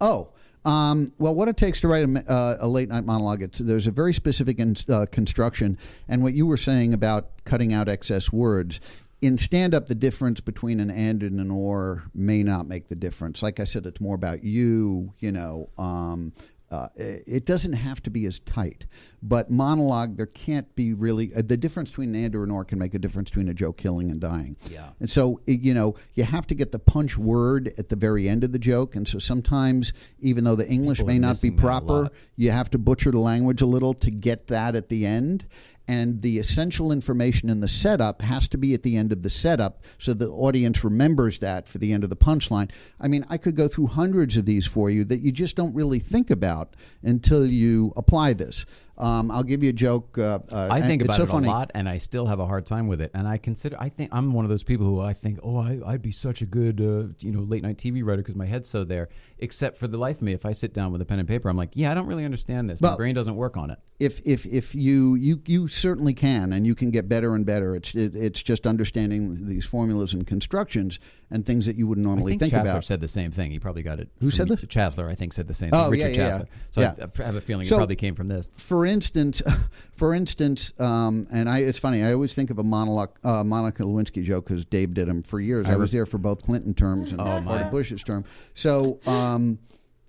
oh um, well, what it takes to write a, uh, a late night monologue, it's, there's a very specific in, uh, construction. And what you were saying about cutting out excess words, in stand up, the difference between an and and an or may not make the difference. Like I said, it's more about you, you know. Um, uh, it doesn't have to be as tight, but monologue there can't be really uh, the difference between an and or an or can make a difference between a joke killing and dying. Yeah. And so, you know, you have to get the punch word at the very end of the joke. And so sometimes, even though the English People may not be missing that a proper, you have to butcher the language a little to get that at the end. And the essential information in the setup has to be at the end of the setup so the audience remembers that for the end of the punchline. I mean, I could go through hundreds of these for you that you just don't really think about until you apply this. Um, I'll give you a joke. Uh, uh, I think it's about so it funny. a lot, and I still have a hard time with it. And I consider, I think I'm one of those people who I think, oh, I, I'd be such a good, uh, you know, late night TV writer because my head's so there. Except for the life of me, if I sit down with a pen and paper, I'm like, yeah, I don't really understand this. My brain doesn't work on it. if if if you you you certainly can and you can get better and better it's it, it's just understanding these formulas and constructions and things that you wouldn't I normally think, think Chancellor about said the same thing. He probably got it. Who said this? Chancellor, I think, said the same Oh, thing. Richard yeah, yeah. Chancellor. So Yeah. I, I have a feeling So- it probably came from this. for instance for instance um, and I it's funny I always think of a monologue uh, Monica Lewinsky joke because Dave did them for years. I, was there for both Clinton terms and Oh, part of Bush's term. So um,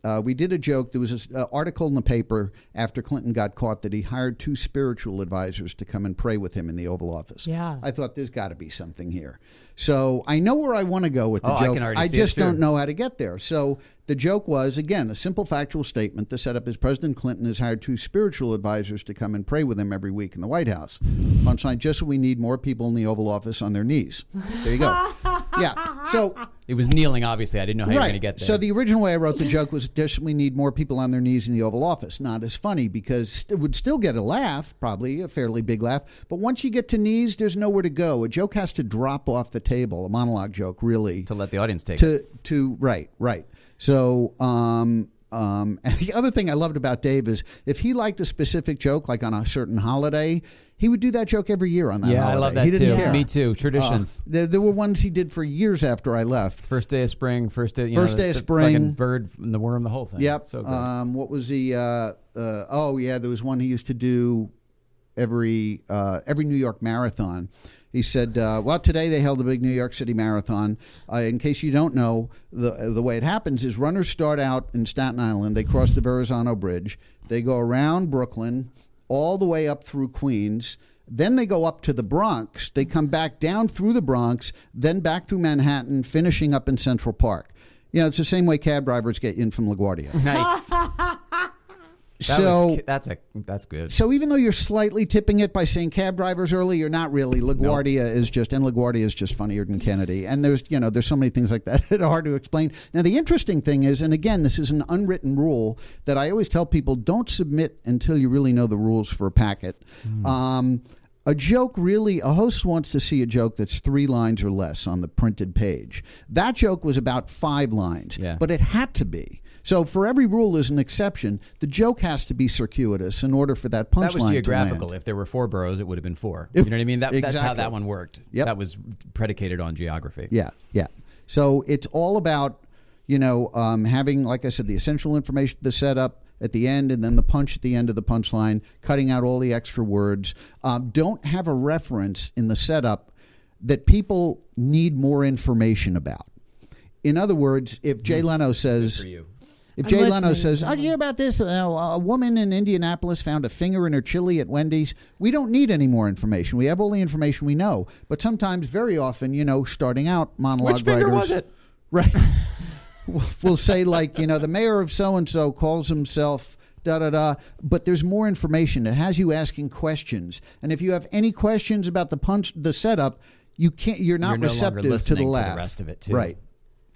uh, we did a joke. There was an article in the paper after Clinton got caught that he hired two spiritual advisors to come and pray with him in the Oval Office. Yeah. I thought there's got to be something here. So I know where I want to go with the Oh, I joke. can already see just too. don't know how to get there. So the joke was again a simple factual statement. The setup is President Clinton has hired two spiritual advisors to come and pray with him every week in the White House. Punchline: Just we need more people in the Oval Office on their knees. There you go. yeah. So It was kneeling, obviously. I didn't know how you were going to get there. So the original way I wrote the joke was just we need more people on their knees in the Oval Office. Not as funny because it would still get a laugh, probably a fairly big laugh. But once you get to knees, there's nowhere to go. A joke has to drop off the table. A monologue joke, really, to let the audience take it. to to right right so um um and the other thing i loved about dave is if he liked a specific joke like on a certain holiday he would do that joke every year on that Yeah, I love that he didn't too. care. Me too. Traditions. Uh, there, there were ones he did for years after i left First day of spring, first day, you First know, day of spring. bird and the worm, the whole thing. yep So good. um what was the uh uh oh yeah there was one he used to do every uh every new york marathon he said, uh, "Well, today they held the big New York City marathon. Uh, in case you don't know, the the way it happens is runners start out in Staten Island. They cross the Verrazano Bridge. They go around Brooklyn, all the way up through Queens, Then they go up to the Bronx. They come back down through the Bronx, then back through Manhattan, finishing up in Central Park. You know, it's the same way cab drivers get in from LaGuardia. Nice. That so was, that's a that's good. so even though you're slightly tipping it by saying cab drivers early, you're not really. LaGuardia is just and LaGuardia is just funnier than Kennedy. And there's you know there's so many things like that that are hard to explain. Now the interesting thing is, and again, this is an unwritten rule that I always tell people: don't submit until you really know the rules for a packet. Um, a joke really, a host wants to see a joke that's three lines or less on the printed page. That joke was about five lines, Yeah. but it had to be. So for every rule, there's an exception. The joke has to be circuitous in order for that punchline That was geographical. If there were four boroughs, it would have been four. If- you know what I mean? That, That's how that one worked. Yep. That was predicated on geography. Yeah, yeah. So it's all about, you know, um, having, like I said, the essential information, the setup at the end, and then the punch at the end of the punchline, cutting out all the extra words. Um, don't have a reference in the setup that people need more information about. In other words, if Jay Leno says, For you. If I'm Jay Leno says, "Oh, you hear about this? Uh, a woman in Indianapolis found a finger in her chili at Wendy's." We don't need any more information. We have all the information we know. But sometimes, very often, you know, starting out monologue Which writers, was it? right? we'll- we'll say like, you know, the mayor of so and so calls himself. Da da da. But there's more information. It has you asking questions, and if you have any questions about the punch, the setup, you can't. You're not You're no longer receptive to listening the to the rest of it, too. Right.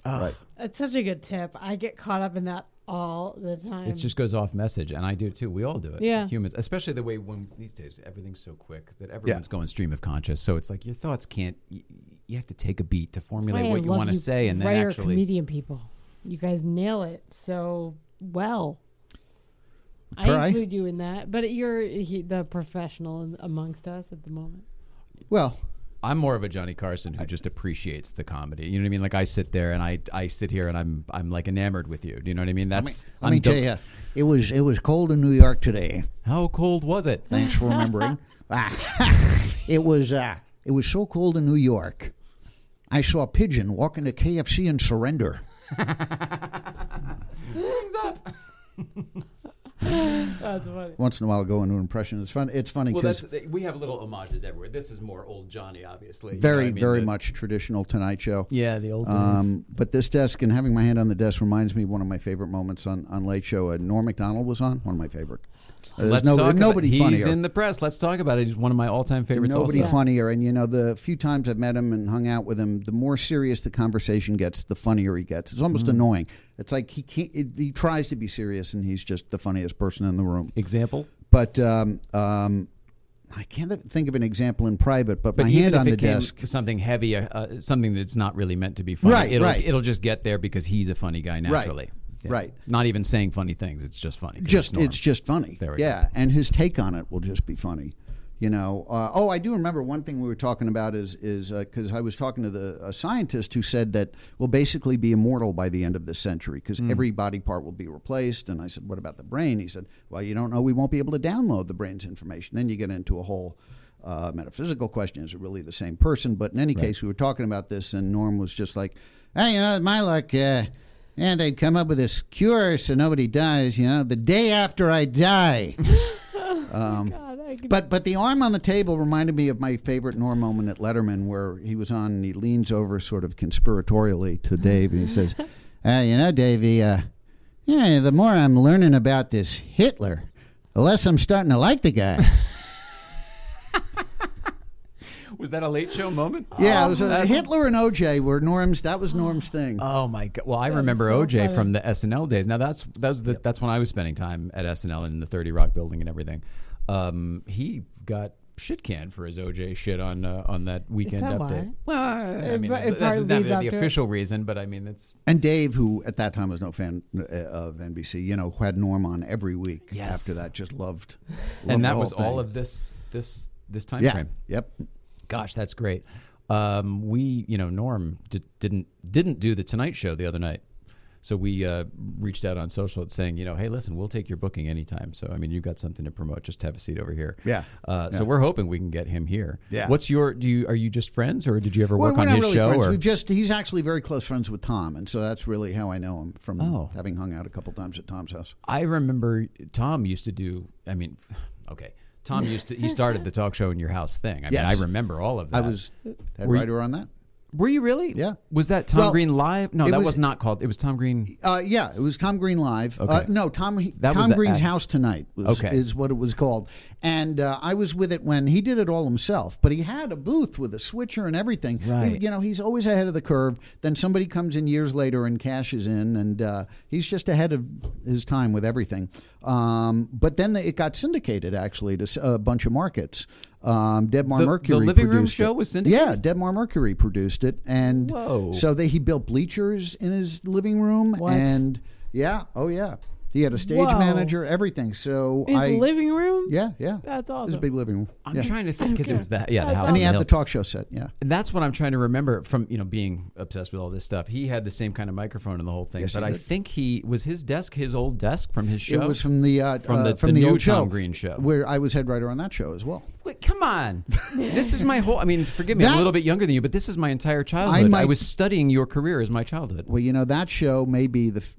Right. That's such a good tip. I get caught up in that all the time. It just goes off message, and I do too. We all do it. Yeah. humans, especially the way when these days everything's so quick that everyone's going stream of conscious. So it's like your thoughts can't. You, you have to take a beat to That's why formulate I what you want to say, and then writer actually. comedian people. You guys nail it so well. I include you in that, but you're he, the professional amongst us at the moment. Well, I'm more of a Johnny Carson who just appreciates the comedy. You know what I mean? Like I sit there and I I sit here and I'm I'm like enamored with you. Do you know what I mean? That's let me I'm tell you, it was it was cold in New York today. How cold was it? Thanks for remembering. Ah, it was uh, it was so cold in New York. I saw a pigeon walk into KFC and surrender. That's funny. Once in a while, I'll go into an impression. It's fun. It's funny Well, because that's we have little homages everywhere. This is more old Johnny, obviously. You know very I mean? very The- much traditional Tonight Show. Yeah, the old days. Um, but this desk and having my hand on the desk reminds me of one of my favorite moments on, on Late Show. Uh, Norm Macdonald was on one of my favorite. There's Let's no- talk nobody about, funnier. He's in the press. Let's talk about it. He's one of my all-time favorites. Nobody also. funnier. And you know, the few times I've met him and hung out with him, the more serious the conversation gets, the funnier he gets. It's almost annoying. It's like he can't. It, he tries to be serious, and he's just the funniest person in the room. Example. But um, um, I can't think of an example in private. But, But my hand on the desk. something heavy, uh, something that's not really meant to be funny, Right, it'll, right. it'll just get there because he's a funny guy naturally. Yeah. right. Not even saying funny things. It's just funny. just it's just funny. There we go. yeah, and his take on it will just be funny. You know. Uh, oh, I do remember one thing we were talking about is is because I was talking to the a scientist who said that we'll basically be immortal by the end of this century because Hmm. every body part will be replaced. And I said, what about the brain? He said, well, you don't know. We won't be able to download the brain's information. Then you get into a whole. Uh, metaphysical question is it really the same person? But in any case, we were talking about this, and Norm was just like, "Hey, you know, my luck, uh, and they'd come up with this cure so nobody dies, you know, the day after I die. God, I but but the arm on the table reminded me of my favorite Norm moment at Letterman where he was on and he leans over sort of conspiratorially to Dave and he says, uh, you know, Davey, uh, yeah, the more I'm learning about this Hitler, the less I'm starting to like the guy. Was that a late show moment? yeah, it was a, Hitler and OJ were Norm's that was Norm's thing. Oh my god! Well, I That is remember so OJ funny. from the SNL days. Now that's that's the, that's when I was spending time at SNL in the Thirty Rock building and everything. Um, he got shit canned for his OJ shit on uh, on that weekend that update. why? Well, I, I mean, but that's, it probably that's not the up it. official reason, but I mean, it's And Dave, who at that time was no fan uh, of NBC, you know, had Norm on every week. Yes. After that, just loved. loved and the that whole was all of this this this time yeah. frame. Yep. Gosh, that's great. Um, we, you know, Norm did, didn't didn't do the Tonight Show the other night, so we uh, reached out on social saying, you know, hey, listen, we'll take your booking anytime. So I mean, you've got something to promote. Just have a seat over here. Yeah. Uh, So Yeah. we're hoping we can get him here. Yeah. What's your? Do you are you just friends, or did you ever work we're on not his really show? friends. Or We've just he's actually very close friends with Tom, and so that's really how I know him from Oh. having hung out a couple times at Tom's house. I remember Tom used to do. I mean, okay, Tom used to. He started the talk show in your house thing. I mean, I remember all of that. I was head Were you- writer on that. Were you really? Yeah. Was that Tom Well, Green live? No, that was, was- not called. It was Tom Green. Uh, yeah, it was Tom Green live. Uh, Okay. no, Tom That Tom Green's House Tonight was, Okay. is what it was called. And uh, I was with it when he did it all himself, but he had a booth with a switcher and everything. He- Right. you know, he's always ahead of the curve. Then somebody comes in years later and cashes in, and uh, he's just ahead of his time with everything. Um, but then the, it got syndicated actually to a bunch of markets. Um, Debmar The- the Mercury Living Room produced show it. was syndicated? Yeah, Debmar Mercury produced it, and Whoa. so they, he built bleachers in his living room, What? and yeah, oh yeah, he had a stage Whoa. manager, everything. So His I, living room. yeah, yeah, That's It was a awesome. big living room. I'm yeah. trying to think because it was that. Yeah, the That's house. and he had the talk show set. Yeah, And that's what I'm trying to remember from you know being obsessed with all this stuff. He had the same kind of microphone and the whole thing. Yes, but I think he was his desk, his old desk from his show. it was from the uh, From the, uh, the- from the the, new old show, Tom Green show. where I was head writer on that show as well. Wait, come on. this is my whole. I mean, forgive me. I'm a little bit younger than you, but this is my entire childhood. I, might- was studying your career as my childhood. Well, you know that show may be the f-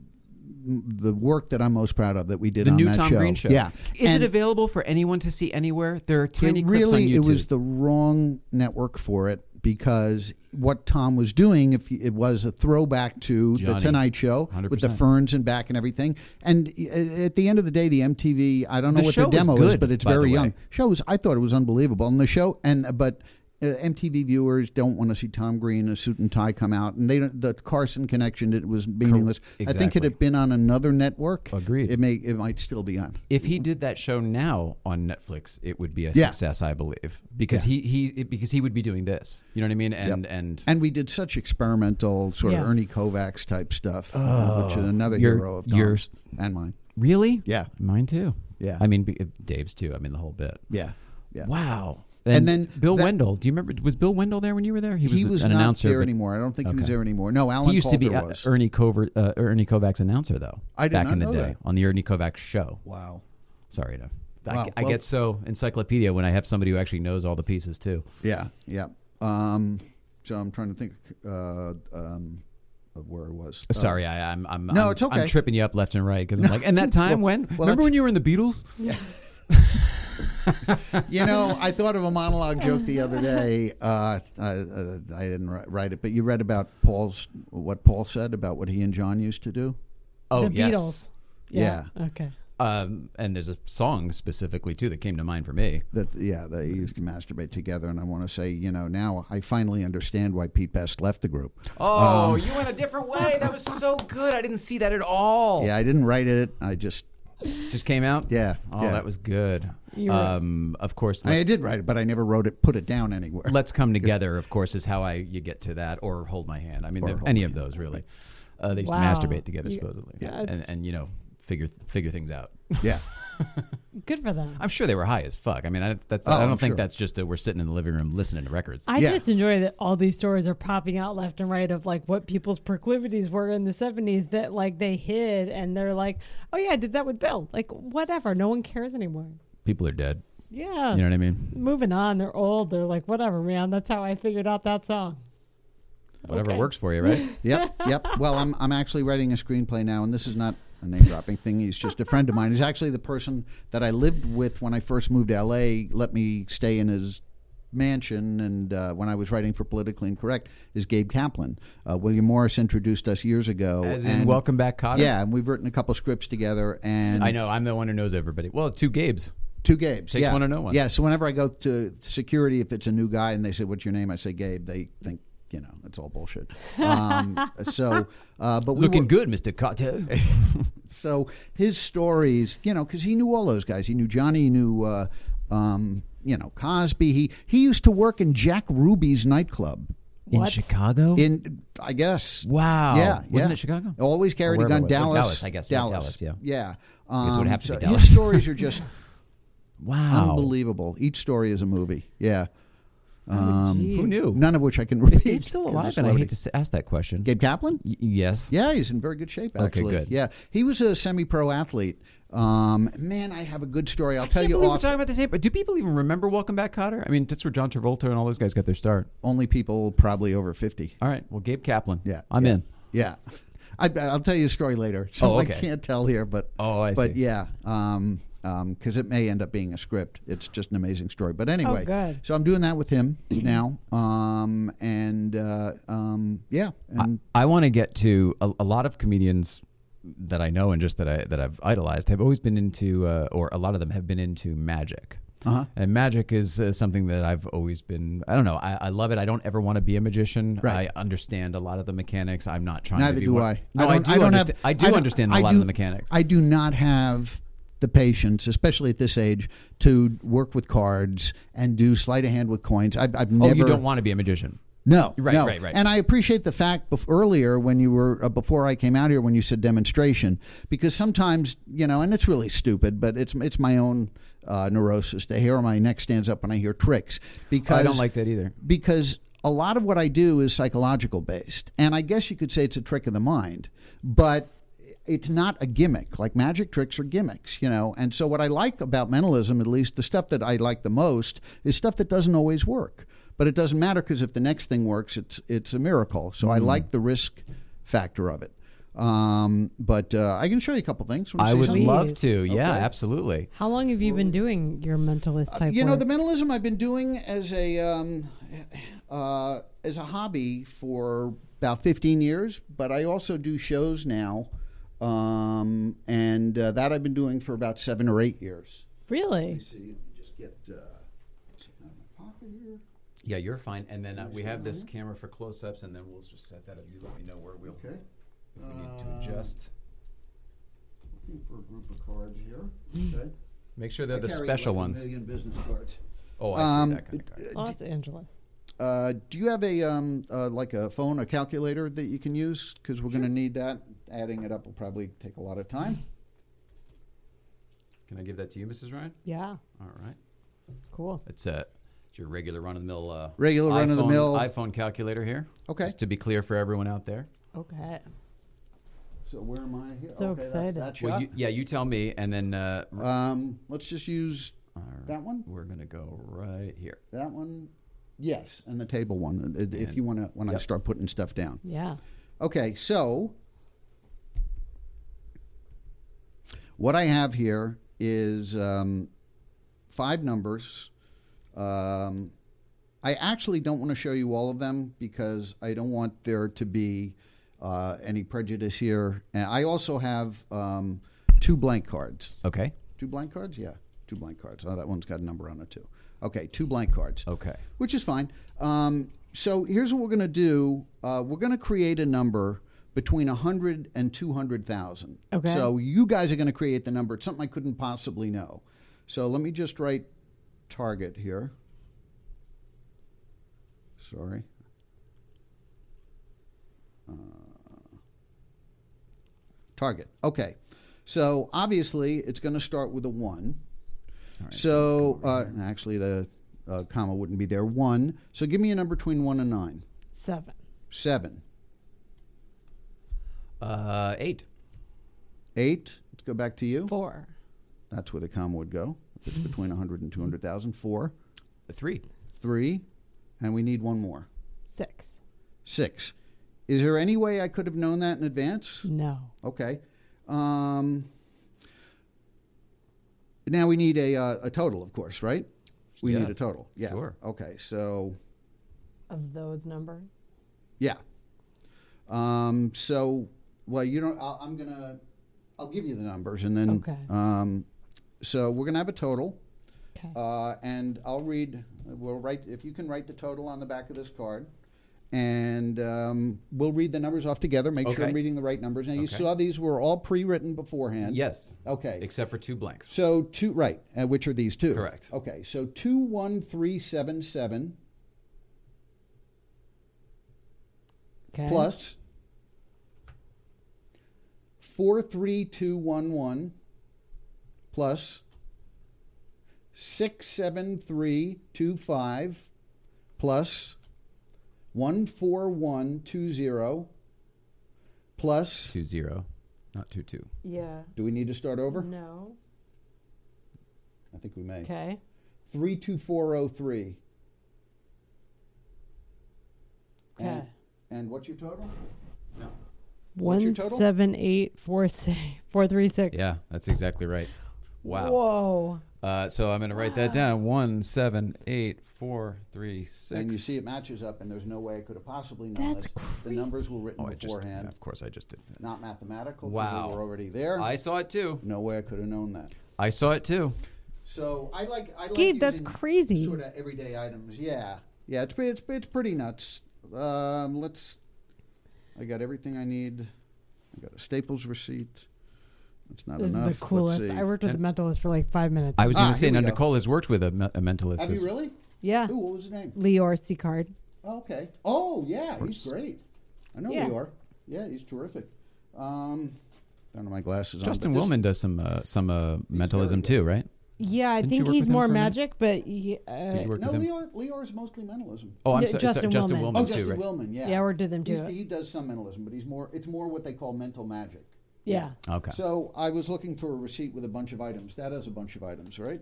the work that I'm most proud of that we did the on new that Tom show. Green show. Yeah, Is And it available for anyone to see anywhere? There are tiny it clips really on YouTube. it was the wrong network for it because what Tom was doing if it was a throwback to Johnny. the Tonight Show with the ferns and back and everything and uh, at the end of the day the MTV I don't know The what the demo is but it's very young shows I thought it was unbelievable and the show and but uh, MTV viewers don't want to see Tom Green in a suit and tie come out, and they don't, the Carson connection it was meaningless. I think it had been on another network. Agreed. It may it might still be on. if he did that show now on Netflix, it would be a Yeah. success, I believe, because Yeah. he he because he would be doing this. You know what I mean? And Yep. and And we did such experimental sort Yeah. of Ernie Kovacs type stuff, uh, which is another You're- hero of you're- and mine. really, Yeah. mine too. Yeah. I mean Dave's too. I mean the whole bit. Yeah, yeah. Wow. And then Bill that- Wendell. Do you remember? Was Bill Wendell there when you were there? He was, an not announcer there anymore. I don't think he was Okay. there anymore. No, Alan He used to be uh, was. Ernie Covert, uh, Ernie Kovac's announcer though. I did back not in the know day that. on the Ernie Kovac show. wow. Sorry to. I, Wow, I well- get so encyclopedia when I have somebody who actually knows all the pieces too. Yeah, yeah. Um, so I'm trying to think uh, um, of where it was. Uh, Sorry, I, I'm I'm No, I'm, it's okay. I'm tripping you up left and right because I'm like, and that time Well- when well, remember when you were in the Beatles? you know, I thought of a monologue joke the other day. Uh, I, uh, I didn't write it, but you read about Paul's what Paul said about what he and John used to do. Oh the yes. Beatles. Yeah. Okay. Um, and there's a song specifically too that came to mind for me. That yeah, they used to masturbate together, and I want to say, you know, now I finally understand why Pete Best left the group. Oh, you went a different way. That was so good. I didn't see that at all. Yeah, I didn't write it. I just, just came out. Yeah, Oh, yeah. that was good. You were- Um, of course. I, mean, I Let's, did write it, but I never wrote it, put it down anywhere. let's come together. Of course, is how I you get to that, or hold my hand. I mean, Or there- Hold any My of Hand, those really. Uh, they used Wow. to masturbate together You- supposedly, Yeah. and and you know figure figure things out. yeah, Good for them. I'm sure they were high as fuck. I mean, I, that's Oh, I don't I'm think sure. that's just a, we're sitting in the living room listening to records. I Yeah. just enjoy that all these stories are popping out left and right of like what people's proclivities were in the 70s that like they hid and they're like, oh yeah, I did that with Bill. Like whatever. No one cares anymore. People are dead. Yeah. You know what I mean? Moving on. They're old. They're like, whatever, man. That's how I figured out that song. Whatever Okay. works for you, right? yep, yep. Well, I'm I'm actually writing a screenplay now, and this is not a name dropping thing. He's just a friend of mine. He's actually the person that I lived with when I first moved to L.A. Let me stay in his mansion, and uh, when I was writing for Politically Incorrect, is Gabe Kaplan. Uh, William Morris introduced us years ago. As in and- Welcome Back, Kotter. Yeah, and we've written a couple scripts together, and I know. I'm the one who knows everybody. Well, two Gabes. Two Gabes. Takes yeah. one to know one. Yeah. So whenever I go to security, if it's a new guy and they say, "What's your name?" I say Gabe. They think it's all bullshit. Um, so, uh, but we Looking were- good, Mr. Kotter. So his stories, you know, because he knew all those guys. He knew Johnny. He knew. Uh, um, you know Cosby. He he used to work in Jack Ruby's nightclub in Chicago? in I guess wow. yeah, Wasn't yeah. it Chicago? Always carried a gun. wherever it was. Dallas, Dallas, I guess, yeah, Dallas, yeah. yeah. guess would Um, have to so be Dallas. His stories are just Wow. unbelievable. Each story is a movie. Yeah. Um, Gee. Who knew? none of which I can Is repeat. Gabe still alive? And I hate to s- ask that question. Gabe Kaplan? Y- yes. Yeah, he's in very good shape. Okay, Actually, good. Yeah, he was a semi-pro athlete. Um, man, I have a good story. I'll tell Can't you believe we're off. talking about the same. But do people even remember Welcome Back, Kotter? I mean, that's where John Travolta and all those guys got their start. Only people probably over fifty. All right. Well, Gabe Kaplan. Yeah, I'm yeah, in. Yeah, I, I'll tell you a story later. So Oh, okay. I can't tell here, but Oh, I but see. yeah, um, because it may end up being a script. It's just an amazing story. But anyway, good. so I'm doing that with him now, um, and uh, um, yeah, and I want to get to a, a lot of comedians that I know and just that I that I've idolized have always been into, uh, or a lot of them have been into magic. Uh-huh. And magic is uh, something that I've always been. I don't know. I, I love it. I don't ever want to be a magician. Right. I understand a lot of the mechanics. I'm not trying neither to be do one- I. No, I, don't- do. don't understand. have- I do don't- understand a I lot do- of the mechanics. I do not have the patience, especially at this age, to work with cards and do sleight of hand with coins. I've, I've oh, never. you don't want to be a magician. No, Right, no. right, right. And I appreciate the fact bef- earlier when you were uh, before I came out here when you said demonstration because sometimes you know, and it's really stupid, but it's it's my own uh, neurosis. The hair on my neck stands up when I hear tricks because I don't like that either. because a lot of what I do is psychological based, and I guess you could say it's a trick of the mind, but it's not a gimmick. Like magic tricks are gimmicks, you know. And so what I like about mentalism, at least the stuff that I like the most, is stuff that doesn't always work. But it doesn't matter because if the next thing works, it's it's a miracle. So I Mm. like the risk factor of it. Um, but uh, I can show you a couple things. I would something? love to. Yeah, Okay. absolutely. How long have you been doing your mentalist type You know, work? the mentalism I've been doing as a um, uh, as a hobby for about 15 years, but I also do shows now, um, and uh, that I've been doing for about seven or eight years. really? See, let me just get uh, something out of my pocket here. Yeah, you're fine. And then uh, we have this camera for close-ups, and then we'll just set that up. You let me know where we'll Okay. if we need to adjust. Looking for a group of cards here. Okay. Make sure they're I the carry special like a ones. million business cards. Oh, I see Um, that kind of card. Oh, that's Angela's. Uh, do you have a um, uh, like a phone, a calculator that you can use? Because we're going to need that. Adding it up will probably take a lot of time. Can I give that to you, Mrs. Ryan? Yeah, All right. cool. It's a it's your regular run-of-the-mill uh, Regular run-of-the-mill. iPhone calculator here. Okay. Just to be clear for everyone out there. Okay. So where am I here? So okay, that's excited. Well, you, yeah, you tell me, and then uh, um, let's just use all right, that one. we're gonna go right here. That one. Yes, and the table one. uh, If you want to, when I yep. start putting stuff down. Yeah. Okay, so what I have here is um, five numbers. Um, I actually don't want to show you all of them because I don't want there to be uh, any prejudice here. And I also have um, two blank cards. Okay. Two blank cards? Yeah, two blank cards. Oh, that one's got a number on it too. Okay, two blank cards Okay. which is fine. Um, so here's what we're going to do. Uh, we're going to create a number between 100 and 200,000. Okay. So you guys are going to create the number. It's something I couldn't possibly know. So let me just write target here. Sorry. Uh, target. Okay. So obviously it's going to start with a 1. All right, So, uh, actually, the uh, comma wouldn't be there. One. So, give me a number between one and nine. Seven. Seven. Uh, eight. Eight. Let's go back to you. Four. That's where the comma would go. It's between 100 and 200,000. Four. Three. Three. And we need one more. Six. Six. Is there any way I could have known that in advance? No. Okay. Um, now we need a, uh, a total, of course, right? We Yeah. need a total. Yeah. Sure. Okay. So. Of those numbers. Yeah. Um, so, well, you don't. I'll, I'm gonna. I'll give you the numbers, and then. Okay. Um, so we're gonna have a total, Okay. uh, and I'll read. We'll write if you can write the total on the back of this card, and um, we'll read the numbers off together. Make sure I'm reading the right numbers. Now you Okay. saw these were all pre-written beforehand. Yes. Okay. Except for two blanks. So two right, uh, which are these two? Correct. Okay, so two one three seven seven Okay. plus four three two one one plus six seven three two five plus one four one two zero plus Two zero, not two two. Yeah. do we need to start over? No. I think we may. Okay. Three two four oh three. Okay. And, and what's your total? What's your One total? seven eight four six four three six. Yeah, that's exactly right. Wow. Whoa. Uh, so I'm going to write that down. One, seven, eight, four, three, six. And you see it matches up, and there's no way I could have possibly known That's this. The crazy. numbers were written Oh, I just, beforehand, of course, I just did. that. not mathematical. 'cause Wow. they were already there. I saw it too. no way I could have known that. I saw it too. So I like I like Gabe, that's crazy. Sort of everyday items. Yeah, yeah. It's pre- it's it's pretty nuts. Um, let's. I got everything I need. I got a Staples receipt. It's not This enough. is the coolest. I worked with And- a mentalist for like five minutes. I was Ah, going to say, here now we go. Nicole has worked with a, me- a mentalist. Have as- you really? yeah. Ooh, what was his name? Lior Suchard. Oh, okay. Oh, yeah, he's great. I know Yeah. Lior. Yeah, he's terrific. Um, don't have my glasses Justin on. but this- Willman does some uh, some uh, mentalism very too, right? Yeah, I Didn't you think work he's with him more for a minute? magic, but he, uh, you work No, with him? Lior, Lior is mostly mentalism. Oh, I'm No, sorry, Justin Justin Willman. Willman, Oh, too, Justin right? Willman, yeah. yeah, I worked with him He's- too. he does some mentalism, but he's more. It's more what they call mental magic. Yeah. Okay. So I was looking for a receipt with a bunch of items. That has a bunch of items, right?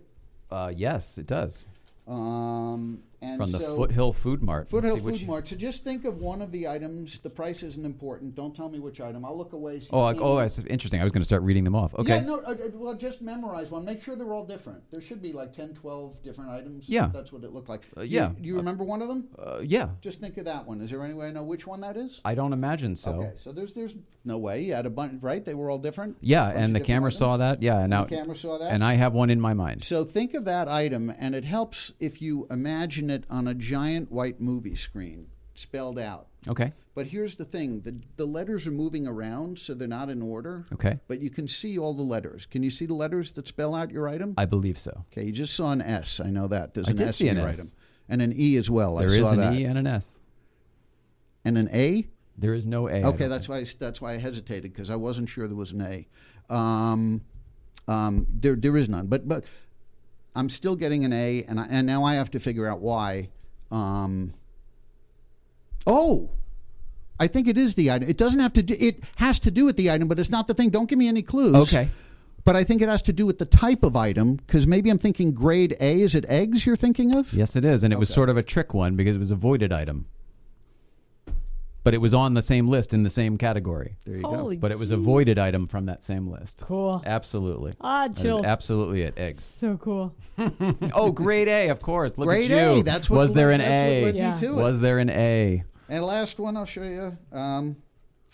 Uh, yes, it does. Um, and From the so, Foothill Food Mart. Foothill Food Mart. So just think of one of the items. The price isn't important. Don't tell me which item. I'll look away. so Oh, you oh, that's interesting. I was going to start reading them off. Okay. Yeah, no, uh, uh, well, just memorize one. Make sure they're all different. There should be like 10, 12 different items. Yeah. That's what it looked like. Uh, You- yeah. You, remember one of them? Uh, yeah. Just think of that one. Is there any way I know which one that is? I don't imagine so. Okay, so there's there's no way. You had a bunch, right? They were all different? Yeah, and the camera items? saw that. Yeah, and now The camera saw that? and I have one in my mind. So think of that item, and it helps if you imagine it on a giant white movie screen, spelled out. Okay. But here's the thing: the the letters are moving around, so they're not in order. Okay. But you can see all the letters. Can you see the letters that spell out your item? I believe so. okay, you just saw an S. I know that. There's I an did S see in an your S. item, and an E as well. There I is saw an that. E and an S. and an A. There is no A. Okay, that's why I, that's why I hesitated because I wasn't sure there was an A. Um, um, there there is none, but but I'm still getting an A, and I, and now I have to figure out why. Um, oh, I think it is the item. It doesn't have to do. It has to do with the item, but it's not the thing. Don't give me any clues. Okay. But I think it has to do with the type of item because maybe I'm thinking grade A. Is it eggs you're thinking of? Yes, it is, and it was Okay. sort of a trick one because it was a voided item. But it was on the same list in the same category. There you Holy go. But it was a voided item from that same list. Cool. Absolutely. Ah, That is chilled. absolutely it. Eggs. So cool. oh, grade A, of course. Look Grade at you. A. That's what was there an A? led Yeah. me to it. Was there an A? And last one, I'll show you. Um,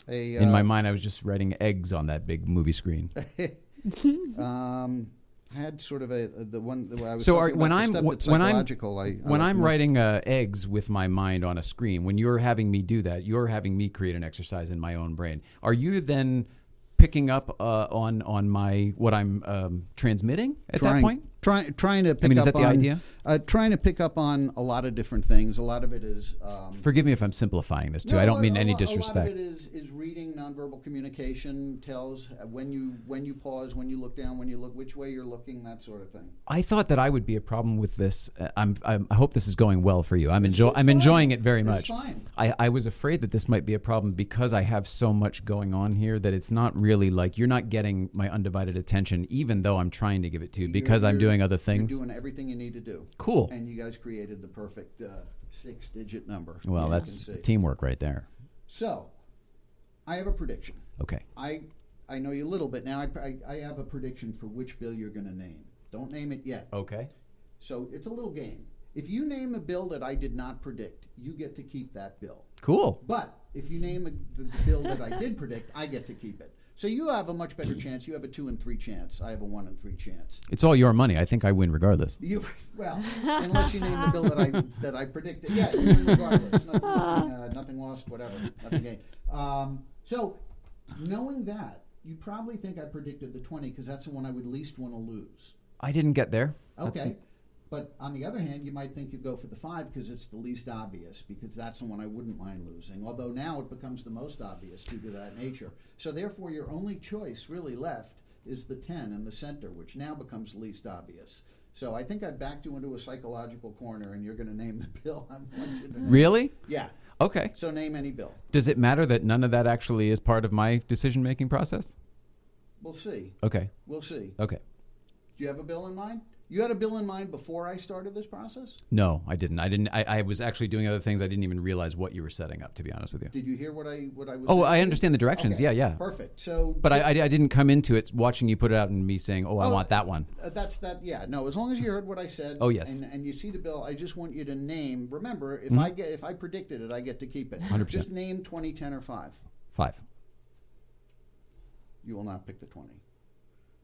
a, In my uh, mind, I was just writing eggs on that big movie screen. um, I had sort of a, the one that I was So are, when I'm that's when I'm. I, I when I'm writing uh, eggs with my mind on a screen, when you're having me do that, you're having me create an exercise in my own brain. Are you then picking up uh, on on my what I'm um, transmitting at trying, that point? Trying trying to pick mean, is up that the on, idea? Uh, trying to pick up on a lot of different things. A lot of it is. Um, Forgive me if I'm simplifying this too. no, I don't mean a any lo- A lot disrespect. of it is, is reading nonverbal communication tells uh, when you when you pause, when you look down, when you look which way you're looking, that sort of thing. I thought that I would be a problem with this. Uh, I'm, I'm, I hope this is going well for you. I'm, enjoy, it's I'm fine. enjoying it very It's much. fine. I, I was afraid that this might be a problem because I have so much going on here that it's not really like you're not getting my undivided attention, even though I'm trying to give it to you because You're- I'm you're- doing other things. You're doing everything you need to do. Cool. And you guys created the perfect uh, six-digit number. Well, that's teamwork right there. So, I have a prediction. Okay. I I know you a little bit now. I, I, I have a prediction for which bill you're going to name. Don't name it yet. Okay. So it's a little game. If you name a bill that I did not predict, you get to keep that bill. Cool. But if you name a, the, the bill that I did predict, I get to keep it. So you have a much better chance. You have a two and three chance. I have a one and three chance. It's all your money. I think I win regardless. You well, unless you name the bill that I that I predicted. Yeah, you win regardless. Nothing, nothing, uh, nothing lost, whatever. Nothing gained. Um, so, knowing that, you probably think I predicted the twenty because that's the one I would least want to lose. I didn't get there. That's- Okay. But on the other hand, you might think you'd go for the five because it's the least obvious, because that's the one I wouldn't mind losing. Although now it becomes the most obvious due to that nature. So therefore, your only choice really left is the 10 in the center, which now becomes least obvious. So I think I backed you into a psychological corner, and you're going to name the bill I want you to name. Really? Yeah. Okay. So name any bill. Does it matter that none of that actually is part of my decision making process? We'll see. Okay. We'll see. Okay. Do you have a bill in mind? You had a bill in mind before I started this process? No, I didn't. I didn't. I, I was actually doing other things. I didn't even realize what you were setting up. To be honest with you. Did you hear what I what I was? Oh, saying? I understand the directions. Okay, Yeah, yeah. Perfect. So, But I, I, I didn't come into it watching you put it out and me saying, "Oh, I Oh, want that one." Uh, that's that. Yeah. No. As long as you heard what I said. Oh, yes. And, and you see the bill, I just want you to name. Remember, if Mm-hmm. I get if I predicted it, I get to keep it. 100%. Just name twenty, ten, or five. Five. You will not pick the twenty.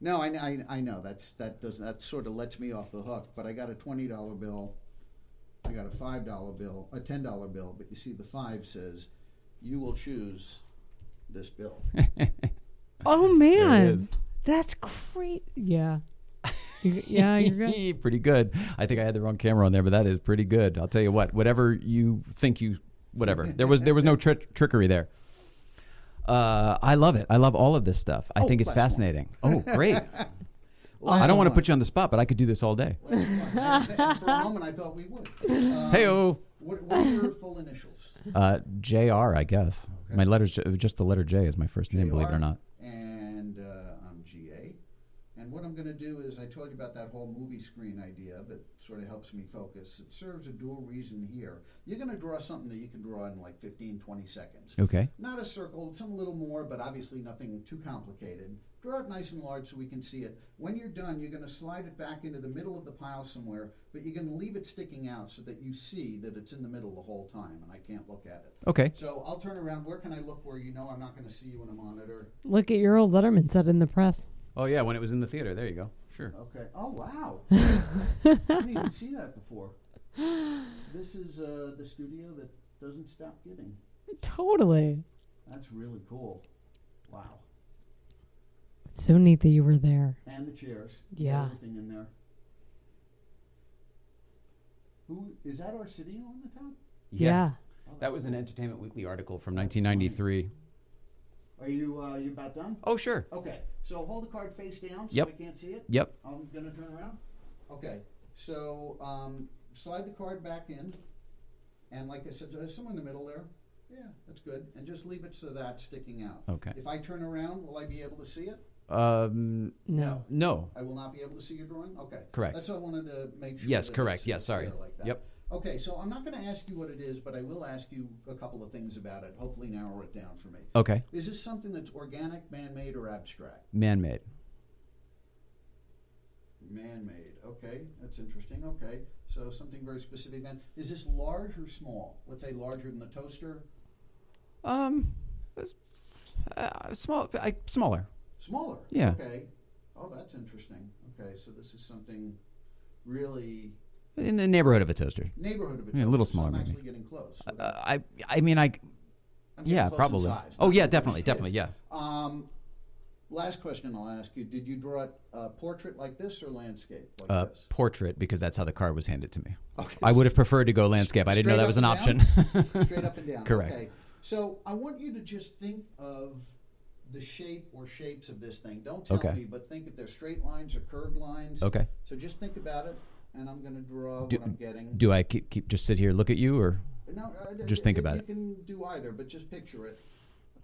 No, I, I, I know that's that does that sort of lets me off the hook. But I got a twenty dollar bill. I got a five dollar bill, a ten dollar bill. But you see, the five says, "You will choose this bill." Oh man, that's great. Yeah, You- yeah, you're good. pretty good. I think I had the wrong camera on there, but that is pretty good. I'll tell you what. Whatever you think you, whatever. There was there was no tri- trickery there. Uh, I love it. I love all of this stuff. I Oh, think it's last one. fascinating. Oh, great. I don't want to put you on the spot, but I could do this all day. for a moment, I thought we would. Um, Hey, oh. What, what are your full initials? Uh, Jr. I guess my letters, just the letter J is my first name. Believe it or not. And uh, I'm GA. And what I'm going to do is, I told you about that whole movie screen idea that sort of helps me focus. It serves a dual reason here. You're going to draw something that you can draw in like 15, 20 seconds. Okay. Not a circle, some a little more, but obviously nothing too complicated. Draw it nice and large so we can see it. When you're done, you're going to slide it back into the middle of the pile somewhere, but you're going to leave it sticking out so that you see that it's in the middle the whole time, and I can't look at it. Okay. So I'll turn around. Where can I look where you know I'm not going to see you in a monitor? Look at your old Letterman set in the press. Oh yeah, when it was in the theater. There you go. Sure. Okay. Oh wow! I didn't even see that before. This is uh, the studio that doesn't stop giving. Totally. That's really cool. Wow. It's So neat that you were there. And the chairs. Yeah. Everything in there. Who is that? Our city on the top? Yeah. Oh, That was an Entertainment Weekly article from 1993. Are you uh, you about done? Oh sure. Okay. So hold the card face down so Yep. I can't see it. Yep. I'm gonna turn around. Okay. So um, slide the card back in, and like I said, there's someone in the middle there. Yeah, that's good. And just leave it so that's sticking out. Okay. If I turn around, will I be able to see it? Um, No. no. I will not be able to see your drawing. Okay. Correct. That's what I wanted to make sure. Yes, correct. it's- Yes, sorry. Like that. Yep. Okay, so I'm not going to ask you what it is, but I will ask you a couple of things about it. Hopefully, narrow it down for me. Okay. Is this something that's organic, man-made, or abstract? Man-made. Man-made. Okay, that's interesting. Okay, so something very specific. Then, is this large or small? Let's say larger than the toaster. Um, it's, uh, small. I, smaller. Smaller. Yeah. Okay. Oh, that's interesting. Okay, so this is something really In the neighborhood of a toaster. neighborhood of a Yeah, a little toaster, so smaller, I'm maybe. actually getting close. Uh, I. I mean, I. Yeah, probably. size, Oh yeah, definitely, definitely. Yeah. Um, last question I'll ask you: Did you draw it uh, portrait like this or landscape like Uh, this? portrait because that's how the card was handed to me. Okay. I would have preferred to go landscape. I didn't know that was an option. Straight up and down. Correct. Okay. So I want you to just think of the shape or shapes of this thing. Don't tell Okay. me, but think if they're straight lines or curved lines. Okay. So just think about it, and I'm going to draw Do- what I'm getting. Do I keep, keep just sit here look at you or? No, uh, Just think you about it. You can do either, but just picture it.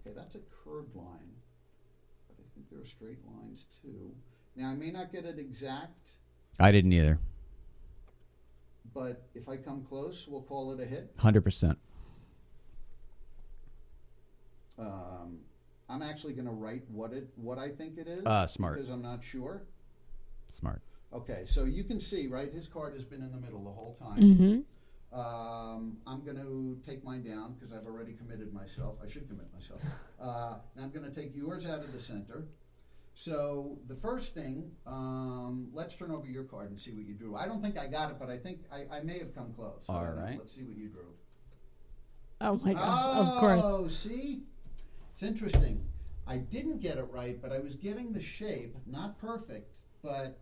Okay, that's a curved line. But I think there are straight lines too. Now I may not get it exact, I didn't either. but if I come close, we'll call it a hit. Hundred percent. Um, I'm actually going to write what it what I think it is. Ah, smart. Because I'm not sure. Smart. Okay, so you can see, right? His card has been in the middle the whole time. Mm-hmm. Um, I'm going to take mine down because I've already committed myself. I should commit myself. Uh, and I'm going to take yours out of the center. So the first thing, um, let's turn over your card and see what you drew. I don't think I got it, but I think I, I may have come close. All I right. Let's see what you drew. Oh my god! Of course. Oh, see? It's interesting. I didn't get it right, but I was getting the shape, not perfect, but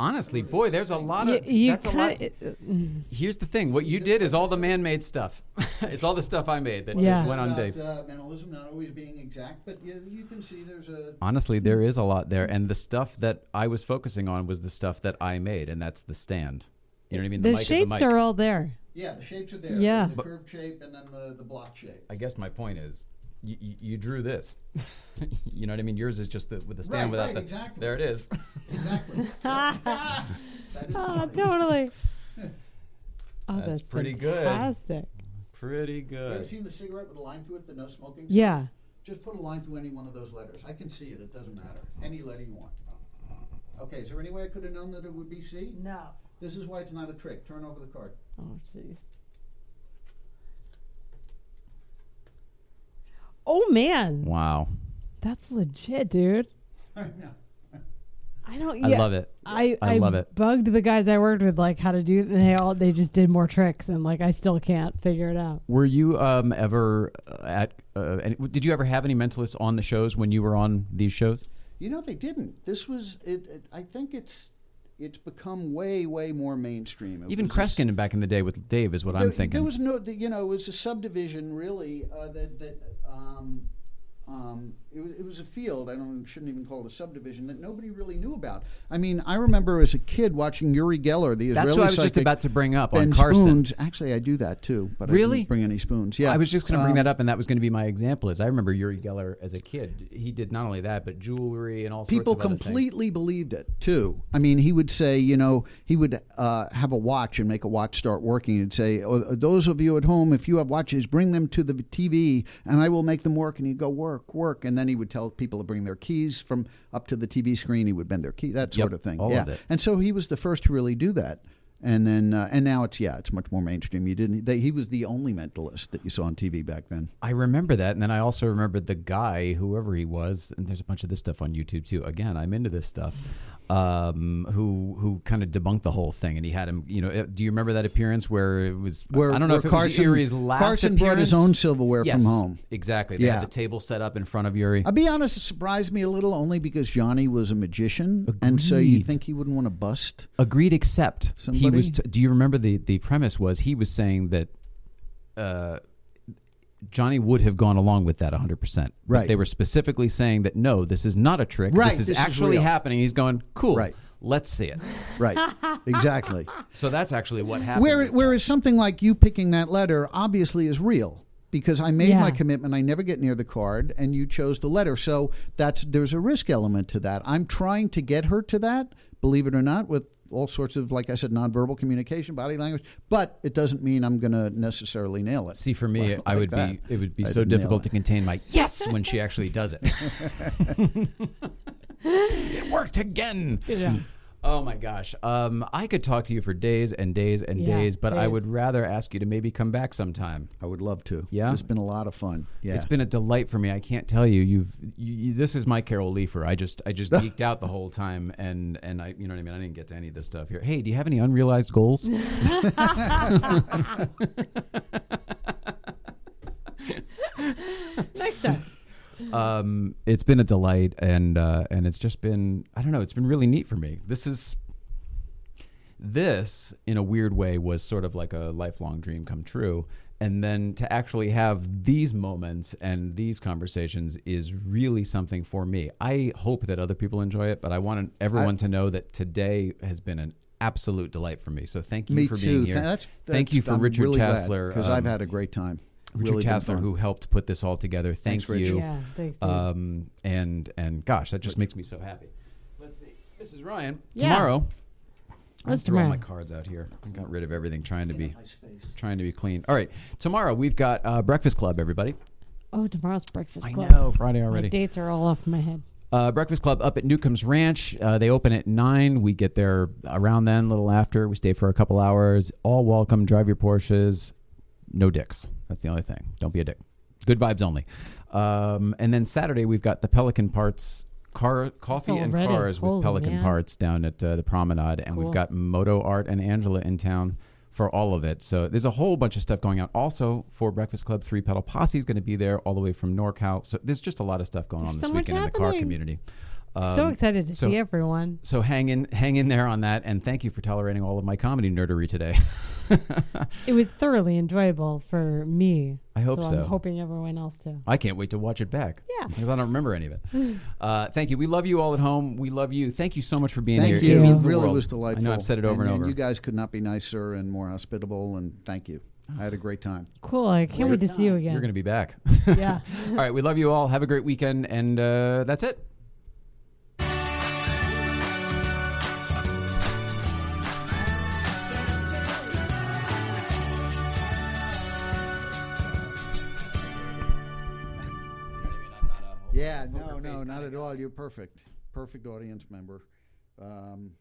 Honestly, boy, there's a lot of. you that's a lot. kind Here's the thing. What you did is all the man-made stuff. it's all the stuff I made that Yeah. went on about, Dave. Uh, mentalism not always being exact, but you, you can see there's a Honestly, there is a lot there, and the stuff that I was focusing on was the stuff that I made, and that's the stand. You know what I mean? the mic is shapes mic. are all there. yeah. The shapes are there. Yeah. the, But- curved shape and then the the block shape. I guess my point is, you, you, you drew this. you know what I mean? Yours is just the with the stand Right, without right, the. exactly. There it is. Exactly. Ah, that is Oh, totally. Oh, That's oh, that's, pretty good. fantastic. Pretty You ever good. seen the cigarette with a line through it, the no smoking? sign? Yeah. Just put a line through any one of those letters. I can see it. It doesn't matter. Any letter you want. Okay. Is there any way I could have known that it would be C? No. This is why it's not a trick. Turn over the card. Oh, jeez. Oh man, Wow. that's legit, dude. I know. I don't. I love it. I, I love it. Bugged the guys I worked with like how to do, and they all they just did more tricks, and like I still can't figure it out. Were you um, ever uh, at? Uh, any, did you ever have any mentalists on the shows when you were on these shows? You know they didn't. This was it. it I think it's it's become way way more mainstream. It Even was a s- Kreskin back in the day with Dave is what there, I'm thinking. There was no, the- you know, it was a subdivision really uh, that that um, um, it, was, it was a field. I don't shouldn't even call it a subdivision that nobody really knew about. I mean, I remember as a kid watching Uri Geller, the That's Israeli what I was just about to bring up on Carson. Spoons. Actually, I do that too, but I Really? didn't bring any spoons. Yeah, I was just going to bring Um, that up, and that was going to be my example. Is I remember Uri Geller as a kid. He did not only that, but jewelry and all people sorts of other completely believed it too. I mean, he would say, you know, he would uh, have a watch and make a watch start working. He'd say, oh, "Those of you at home, if you have watches, bring them to the TV, and I will make them work." And he'd go work, work, and then he would tell people to bring their keys from up to the TV screen. He would bend their key, that sort Yep, of thing. all yeah, of it. and so he was the first to really do that. And then, uh, and now it's yeah, it's much more mainstream. You didn't. They, he was the only mentalist that you saw on TV back then. I remember that, and then I also remembered the guy, whoever he was, and there's a bunch of this stuff on YouTube too. Again, I'm into this stuff. Um, who who kind of debunked the whole thing, and he had him. You know, do you remember that appearance where it was? Where- I don't know if it Carson- was Uri's last Carson brought his own silverware from home. Exactly. They Yeah. had the table set up in front of Uri. I'll be honest, it surprised me a little only because Johnny was a magician, and so you'd think he wouldn't want to bust. Agreed, except he was. T- do you remember the the premise was he was saying that uh, Johnny would have gone along with that 100. percent Right. They were specifically saying that no, this is not a trick. Right, This is this actually real. happening. He's going cool. Right. Let's see it. Right, exactly. So that's actually what happened. Where, with whereas something like you picking that letter obviously is real because I made my commitment. I never get near the card, and you chose the letter. So that's there's a risk element to that. I'm trying to get her to that, believe it or not, with all sorts of like I said, nonverbal communication, body language. But it doesn't mean I'm going to necessarily nail it. See, for me, Like I would that. be. It would be I so difficult to contain my yes when she actually does it. it worked again. Yeah. Oh my gosh. Um, I could talk to you for days and days and Yeah, days, but I would rather ask you to maybe come back sometime. I would love to. Yeah? it's been a lot of fun. Yeah, It's been a delight for me. I can't tell you. You've you, you, this is my Carol Leifer. I just I just geeked out the whole time, and and I you know what I mean. I didn't get to any of this stuff here. Hey, do you have any unrealized goals? Next time. Um, it's been a delight, and uh, and it's just been I don't know. It's been really neat for me. This is this in a weird way was sort of like a lifelong dream come true. And then to actually have these moments and these conversations is really something for me. I hope that other people enjoy it, but I want everyone to know that today has been an absolute delight for me. So thank you for too. being here. Th- That's, thank you for I'm Richard really Chassler. because um, I've had a great time. Richard Really been who helped put this all together. Thank Thanks, you. Yeah, thanks, dude. Um, and and gosh, that just makes me so happy. Let's see, Mrs. Ryan. Yeah. Tomorrow, I What's threw all my cards out here. I got rid of everything, trying to be trying to be clean. All right, tomorrow we've got uh, Breakfast Club. Everybody, Oh, tomorrow's breakfast I club. I know Friday My already. dates are all off my head. Uh, Breakfast Club up at Newcomb's Ranch. Uh, they open at nine. We get there around then, a little after. We stay for a couple hours. All welcome. Drive your Porsches. No dicks. That's the only thing. Don't be a dick. Good vibes only. Um, and then Saturday we've got the Pelican Parts car coffee and already. cars with Pelican man. Parts down at uh, the Promenade, and we've got Moto Art and Angela in town for all of it. So there's a whole bunch of stuff going on. Also for Breakfast Club, Three Pedal Posse is going to be there all the way from NorCal. So there's just a lot of stuff going There's on so this much weekend in the car happening. community. So Um, excited to so- see everyone. so hang in, hang in there on that, and thank you for tolerating all of my comedy nerdery today. It was thoroughly enjoyable for me. I hope so. so. I'm hoping everyone else too. I can't wait to watch it back. Yeah. because I don't remember any of it. Uh, thank you. We love you all at home. We love you. Thank you so much for being Thank here. you. It It really world. was delightful. I know I've said it over and, and, over. you guys could not be nicer and more hospitable, and thank you. I had a great time. Cool. I can't wait to see you again. You're going to be back. yeah. all right. We love you all. Have a great weekend, and uh, that's it. No, no, not at all. You're perfect. Perfect audience member. Um,